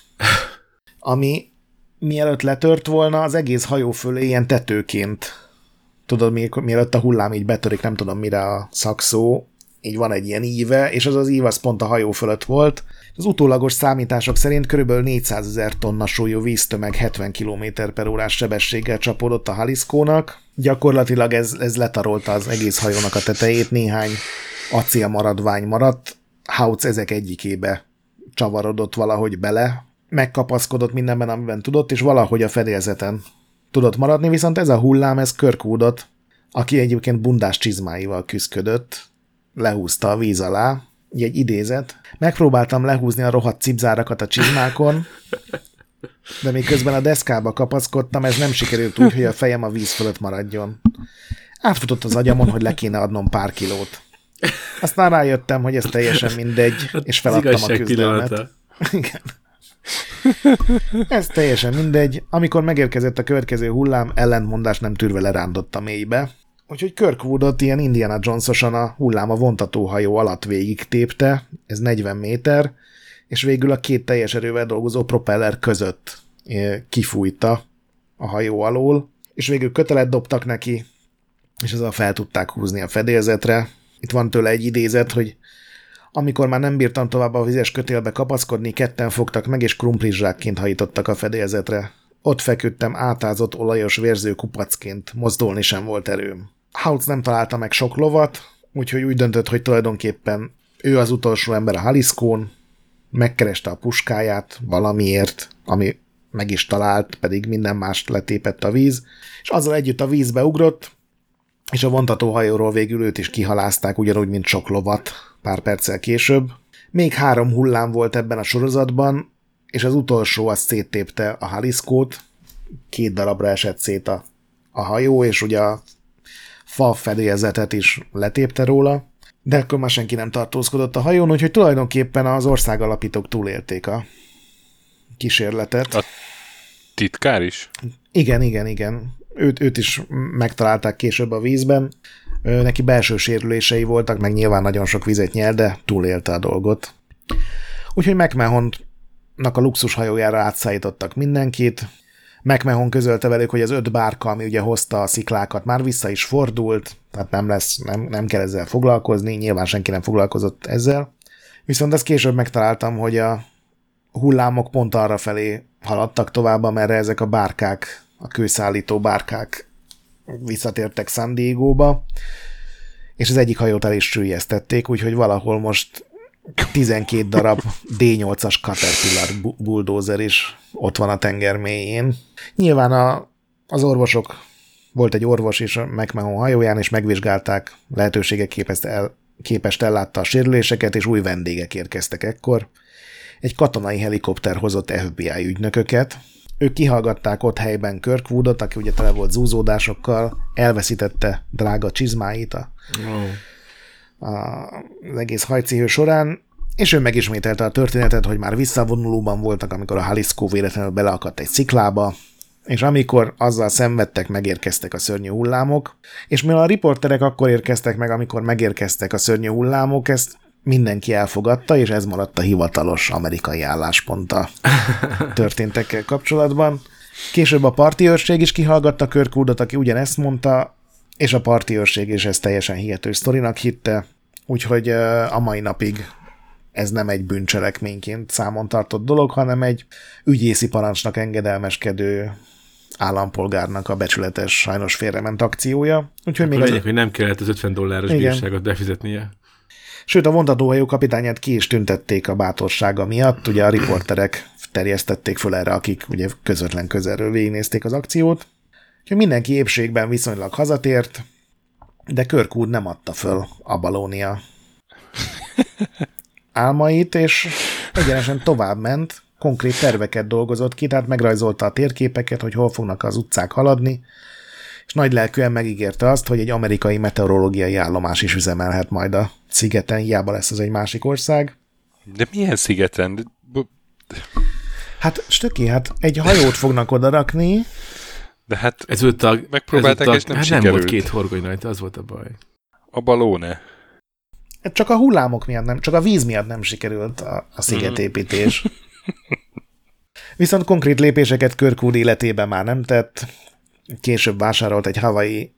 ami mielőtt letört volna, az egész hajó fölé ilyen tetőként, tudod, mielőtt a hullám így betörik, nem tudom mire a szakszó, így van egy ilyen íve, és az az ív az pont a hajó fölött volt. Az utólagos számítások szerint körülbelül 400 ezer tonna súlyú víztömeg 70 km per órás sebességgel csapódott a Haliszkónak. Gyakorlatilag ez, ez letarolta az egész hajónak a tetejét, néhány acél maradvány maradt, Hautz ezek egyikébe csavarodott valahogy bele, megkapaszkodott mindenben, amiben tudott, és valahogy a fedélzeten tudott maradni, viszont ez a hullám, ez Körkúdot, aki egyébként bundás csizmáival küzdködött, lehúzta a víz alá, így egy idézet. Megpróbáltam lehúzni a rohadt cipzárakat a csizmákon, de miközben a deszkába kapaszkodtam, ez nem sikerült úgy, hogy a fejem a víz fölött maradjon. Átfutott az agyamon, hogy le kéne adnom pár kilót. Aztán rájöttem, hogy ez teljesen mindegy, és feladtam a küzdelmet. Igen. Ez teljesen mindegy. Amikor megérkezett a következő hullám, ellentmondás nem tűrve lerántott a mélybe. Úgyhogy Kirkwoodot ilyen Indiana Jones-osan a hullám a vontatóhajó alatt végig tépte, ez 40 méter, és végül a két teljes erővel dolgozó propeller között eh, kifújta a hajó alól, és végül kötelet dobtak neki, és ezzel fel tudták húzni a fedélzetre. Itt van tőle egy idézet, hogy amikor már nem bírtam tovább a vizes kötélbe kapaszkodni, ketten fogtak meg, és krumplizsákként hajítottak a fedélzetre. Ott feküdtem átázott olajos vérző kupacként, mozdulni sem volt erőm. Hautz nem találta meg sok lovat, úgyhogy úgy döntött, hogy tulajdonképpen ő az utolsó ember a Haliszkón, megkereste a puskáját valamiért, ami meg is talált, pedig minden mást letépett a víz, és azzal együtt a vízbe ugrott, és a vontatóhajóról végül őt is kihalázták, ugyanúgy, mint sok lovat pár perccel később. Még három hullám volt ebben a sorozatban, és az utolsó az széttépte a Haliszkót, két darabra esett szét a, a hajó, és ugye a fa fedélzetet is letépte róla, de akkor már senki nem tartózkodott a hajón, úgyhogy tulajdonképpen az országalapítók túlélték a kísérletet. A titkár is? Igen, igen, igen. Őt, őt is megtalálták később a vízben. Neki belső sérülései voltak, meg nyilván nagyon sok vizet nyert, de túlélte a dolgot. Úgyhogy McMahonnak a luxus hajójára átszállítottak mindenkit. McMahon közölte velük, hogy az öt bárka, ami ugye hozta a sziklákat, már vissza is fordult, tehát nem lesz, nem, nem kell ezzel foglalkozni, nyilván senki nem foglalkozott ezzel. Viszont ezt később megtaláltam, hogy a hullámok pont arra felé haladtak tovább, amerre ezek a bárkák, a kőszállító bárkák visszatértek San Diego-ba, és az egyik hajót el is sűjesztették, úgyhogy valahol most 12 darab D8-as Caterpillar bulldozer is ott van a tenger mélyén. Nyilván a, az orvosok, volt egy orvos is a McMahon hajóján, és megvizsgálták, lehetőségek képest, el, képest ellátta a sérüléseket, és új vendégek érkeztek ekkor. Egy katonai helikopter hozott FBI ügynököket, ők kihallgatták ott helyben Kirkwoodot, aki ugye tele volt zúzódásokkal, elveszítette drága csizmáit a, oh. a, az egész hajcihő során, és ő megismételte a történetet, hogy már visszavonulóban voltak, amikor a Haliszkó véletlenül beleakadt egy sziklába, és amikor azzal szenvedtek, megérkeztek a szörnyű hullámok, és mivel a riporterek akkor érkeztek meg, amikor megérkeztek a szörnyű hullámok, ezt mindenki elfogadta, és ez maradt a hivatalos amerikai állásponta történtekkel kapcsolatban. Később a parti őrség is kihallgatta Körkúdot, aki ugyanezt mondta, és a parti őrség is ezt teljesen hihető sztorinak hitte, úgyhogy a mai napig ez nem egy bűncselekményként számon tartott dolog, hanem egy ügyészi parancsnak engedelmeskedő állampolgárnak a becsületes, sajnos félrement akciója. Úgyhogy még legyek, az... hogy nem kellett az 50 dolláros Igen. bírságot befizetnie. Sőt, a vontatóhajó kapitányát ki is tüntették a bátorsága miatt. Ugye a riporterek terjesztették föl erre, akik ugye közvetlen közelről végignézték az akciót. Úgyhogy mindenki épségben viszonylag hazatért, de Körkúd nem adta föl a Balónia álmait, és egyenesen tovább ment, konkrét terveket dolgozott ki, tehát megrajzolta a térképeket, hogy hol fognak az utcák haladni, és nagy lelkűen megígérte azt, hogy egy amerikai meteorológiai állomás is üzemelhet majd a szigeten, hiába lesz az egy másik ország. De milyen szigeten? Hát, stöki, hát egy hajót fognak oda rakni. De hát ezúttal, megpróbálták, ezúttal, és nem hát sikerült. nem volt két horgony rajta, az volt a baj. A balóne. Hát csak a hullámok miatt nem, csak a víz miatt nem sikerült a, a szigetépítés. Viszont konkrét lépéseket Körkúd életében már nem tett. Később vásárolt egy havai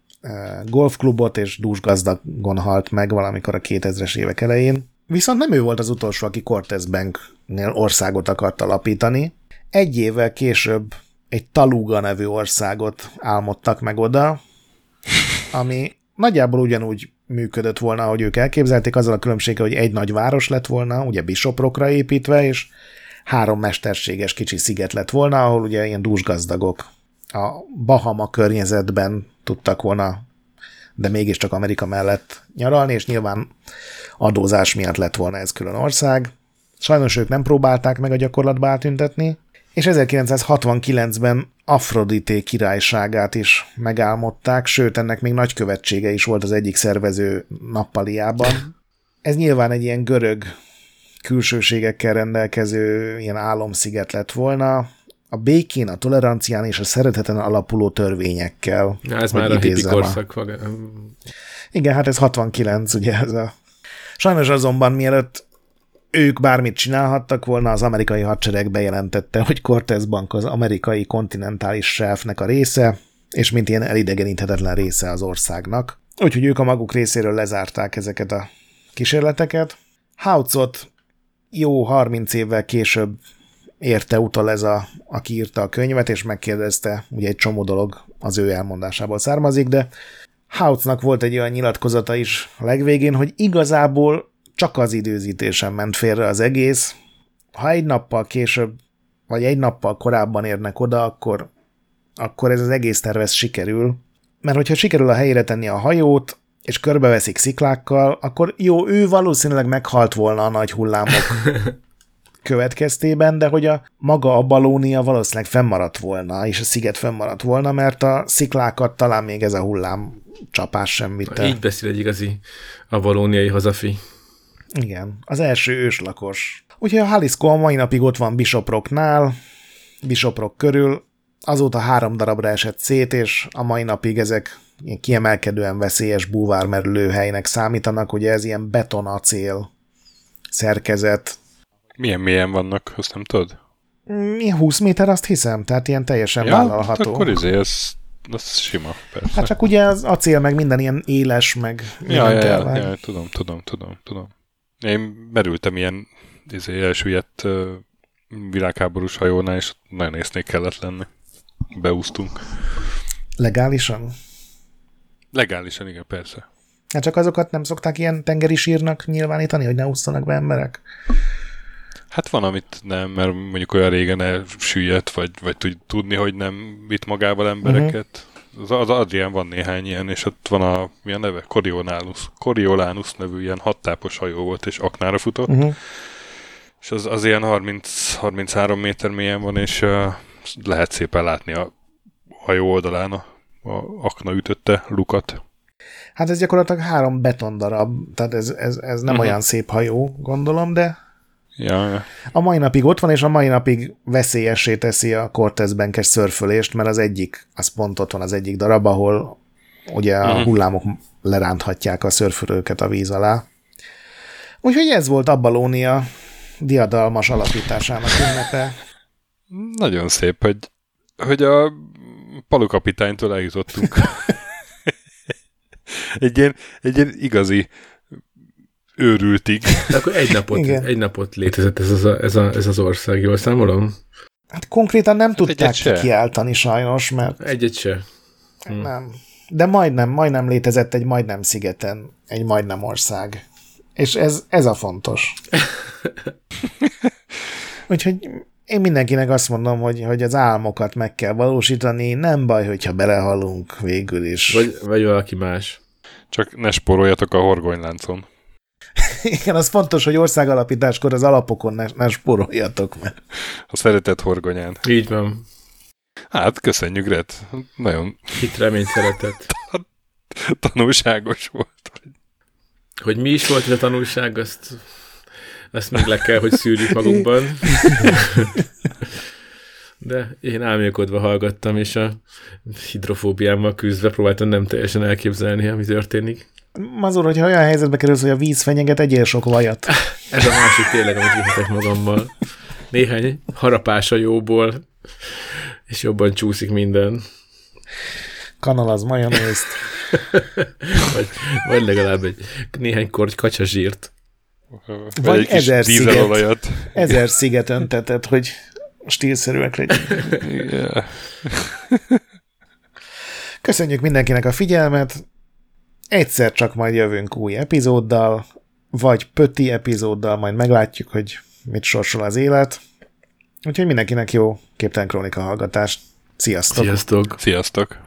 golfklubot, és dúsgazdagon halt meg valamikor a 2000-es évek elején. Viszont nem ő volt az utolsó, aki Cortez Banknél országot akart alapítani. Egy évvel később egy Taluga nevű országot álmodtak meg oda, ami nagyjából ugyanúgy működött volna, ahogy ők elképzelték, azzal a különbséggel, hogy egy nagy város lett volna, ugye Bisoprokra építve, és három mesterséges kicsi sziget lett volna, ahol ugye ilyen dúsgazdagok a Bahama környezetben tudtak volna, de mégiscsak Amerika mellett nyaralni, és nyilván adózás miatt lett volna ez külön ország. Sajnos ők nem próbálták meg a gyakorlatba átüntetni, és 1969-ben Afrodité királyságát is megálmodták, sőt, ennek még nagykövetsége is volt az egyik szervező nappaliában. Ez nyilván egy ilyen görög külsőségekkel rendelkező ilyen álomsziget lett volna, a békén, a tolerancián és a szereteten alapuló törvényekkel. Ja, ez már a hippi korszak. A... Igen, hát ez 69, ugye ez a... Sajnos azonban mielőtt ők bármit csinálhattak volna, az amerikai hadsereg bejelentette, hogy Cortez Bank az amerikai kontinentális shelfnek a része, és mint ilyen elidegeníthetetlen része az országnak. Úgyhogy ők a maguk részéről lezárták ezeket a kísérleteket. Houtzot jó 30 évvel később érte utal ez a, aki írta a könyvet, és megkérdezte, ugye egy csomó dolog az ő elmondásából származik, de Houtznak volt egy olyan nyilatkozata is legvégén, hogy igazából csak az időzítésen ment félre az egész. Ha egy nappal később, vagy egy nappal korábban érnek oda, akkor, akkor ez az egész tervez sikerül. Mert hogyha sikerül a helyére tenni a hajót, és körbeveszik sziklákkal, akkor jó, ő valószínűleg meghalt volna a nagy hullámok következtében, de hogy a maga a balónia valószínűleg fennmaradt volna, és a sziget fennmaradt volna, mert a sziklákat talán még ez a hullám csapás sem vitte. Így beszél egy igazi a balóniai hazafi. Igen, az első őslakos. Úgyhogy a Haliszko a mai napig ott van Bisoproknál, Bisoprok körül, azóta három darabra esett szét, és a mai napig ezek ilyen kiemelkedően veszélyes búvármerülőhelynek számítanak, ugye ez ilyen betonacél szerkezet. Milyen mélyen vannak, azt nem tudod? Milyen 20 méter, azt hiszem, tehát ilyen teljesen ja, vállalható. akkor izé, ez, ez sima, persze. Hát csak ugye az acél meg minden ilyen éles, meg ja, ja, ja, ja, tudom, tudom, tudom, tudom. Én merültem ilyen izé, elsüllyedt világháborús hajónál, és nagyon észnék kellett lenni. Beúztunk. Legálisan? Legálisan, igen, persze. Hát csak azokat nem szokták ilyen tengeri sírnak nyilvánítani, hogy ne ússzanak be emberek? Hát van, amit nem, mert mondjuk olyan régen elsüllyedt, vagy, vagy tud, tudni, hogy nem vitt magával embereket. Uh-huh. Az, az Adrián van néhány ilyen, és ott van a, mi a neve? Coriolanus. Coriolanus nevű ilyen hattápos hajó volt, és aknára futott. Uh-huh. És az, az ilyen 30-33 méter mélyen van, és uh, lehet szépen látni a hajó oldalán a, a akna ütötte lukat. Hát ez gyakorlatilag három betondarab, tehát ez, ez, ez nem uh-huh. olyan szép hajó, gondolom, de Ja, ja. A mai napig ott van, és a mai napig veszélyessé teszi a Cortez Bankes szörfölést, mert az egyik, az pont ott van az egyik darab, ahol ugye a mhm. hullámok leránthatják a szörfölőket a víz alá. Úgyhogy ez volt Abbalónia diadalmas alapításának ünnepe. Nagyon szép, hogy, hogy a palukapitánytól eljutottunk. egy, ilyen, egy ilyen igazi őrültig. De akkor egy napot, Igen. egy napot létezett ez az, ez, a, ez az ország, jól számolom? Hát konkrétan nem hát tudták kiáltani sajnos, mert... Egyet se. Hm. Nem. De majdnem, majdnem létezett egy majdnem szigeten, egy majdnem ország. És ez, ez a fontos. Úgyhogy én mindenkinek azt mondom, hogy, hogy az álmokat meg kell valósítani, nem baj, hogyha belehalunk végül is. Vagy, vagy valaki más. Csak ne spóroljatok a horgonyláncon. Igen, az fontos, hogy országalapításkor az alapokon ne, ne spóroljatok, mert... A szeretett horgonyán. Így van. Hát, köszönjük, Red. Nagyon... Hit remény szeretett. Tanulságos volt. Hogy mi is volt ez a tanulság, azt, azt még le kell, hogy szűrjük magunkban. De én álmélkodva hallgattam, és a hidrofóbiámmal küzdve próbáltam nem teljesen elképzelni, ami történik. Mazur, hogyha olyan helyzetbe kerülsz, hogy a víz fenyeget, egyél sok vajat. Ez a másik tényleg, amit vihetek magammal. Néhány harapás a jóból, és jobban csúszik minden. Kanal az majonézt. vagy, vagy legalább egy néhány korty kacsazsírt. Vagy, vagy ezer sziget, ezer sziget öntetett, hogy stílszerűek legyenek. Köszönjük mindenkinek a figyelmet, egyszer csak majd jövünk új epizóddal, vagy pöti epizóddal, majd meglátjuk, hogy mit sorsol az élet. Úgyhogy mindenkinek jó képtelen krónika hallgatást. Sziasztok! Sziasztok! Sziasztok!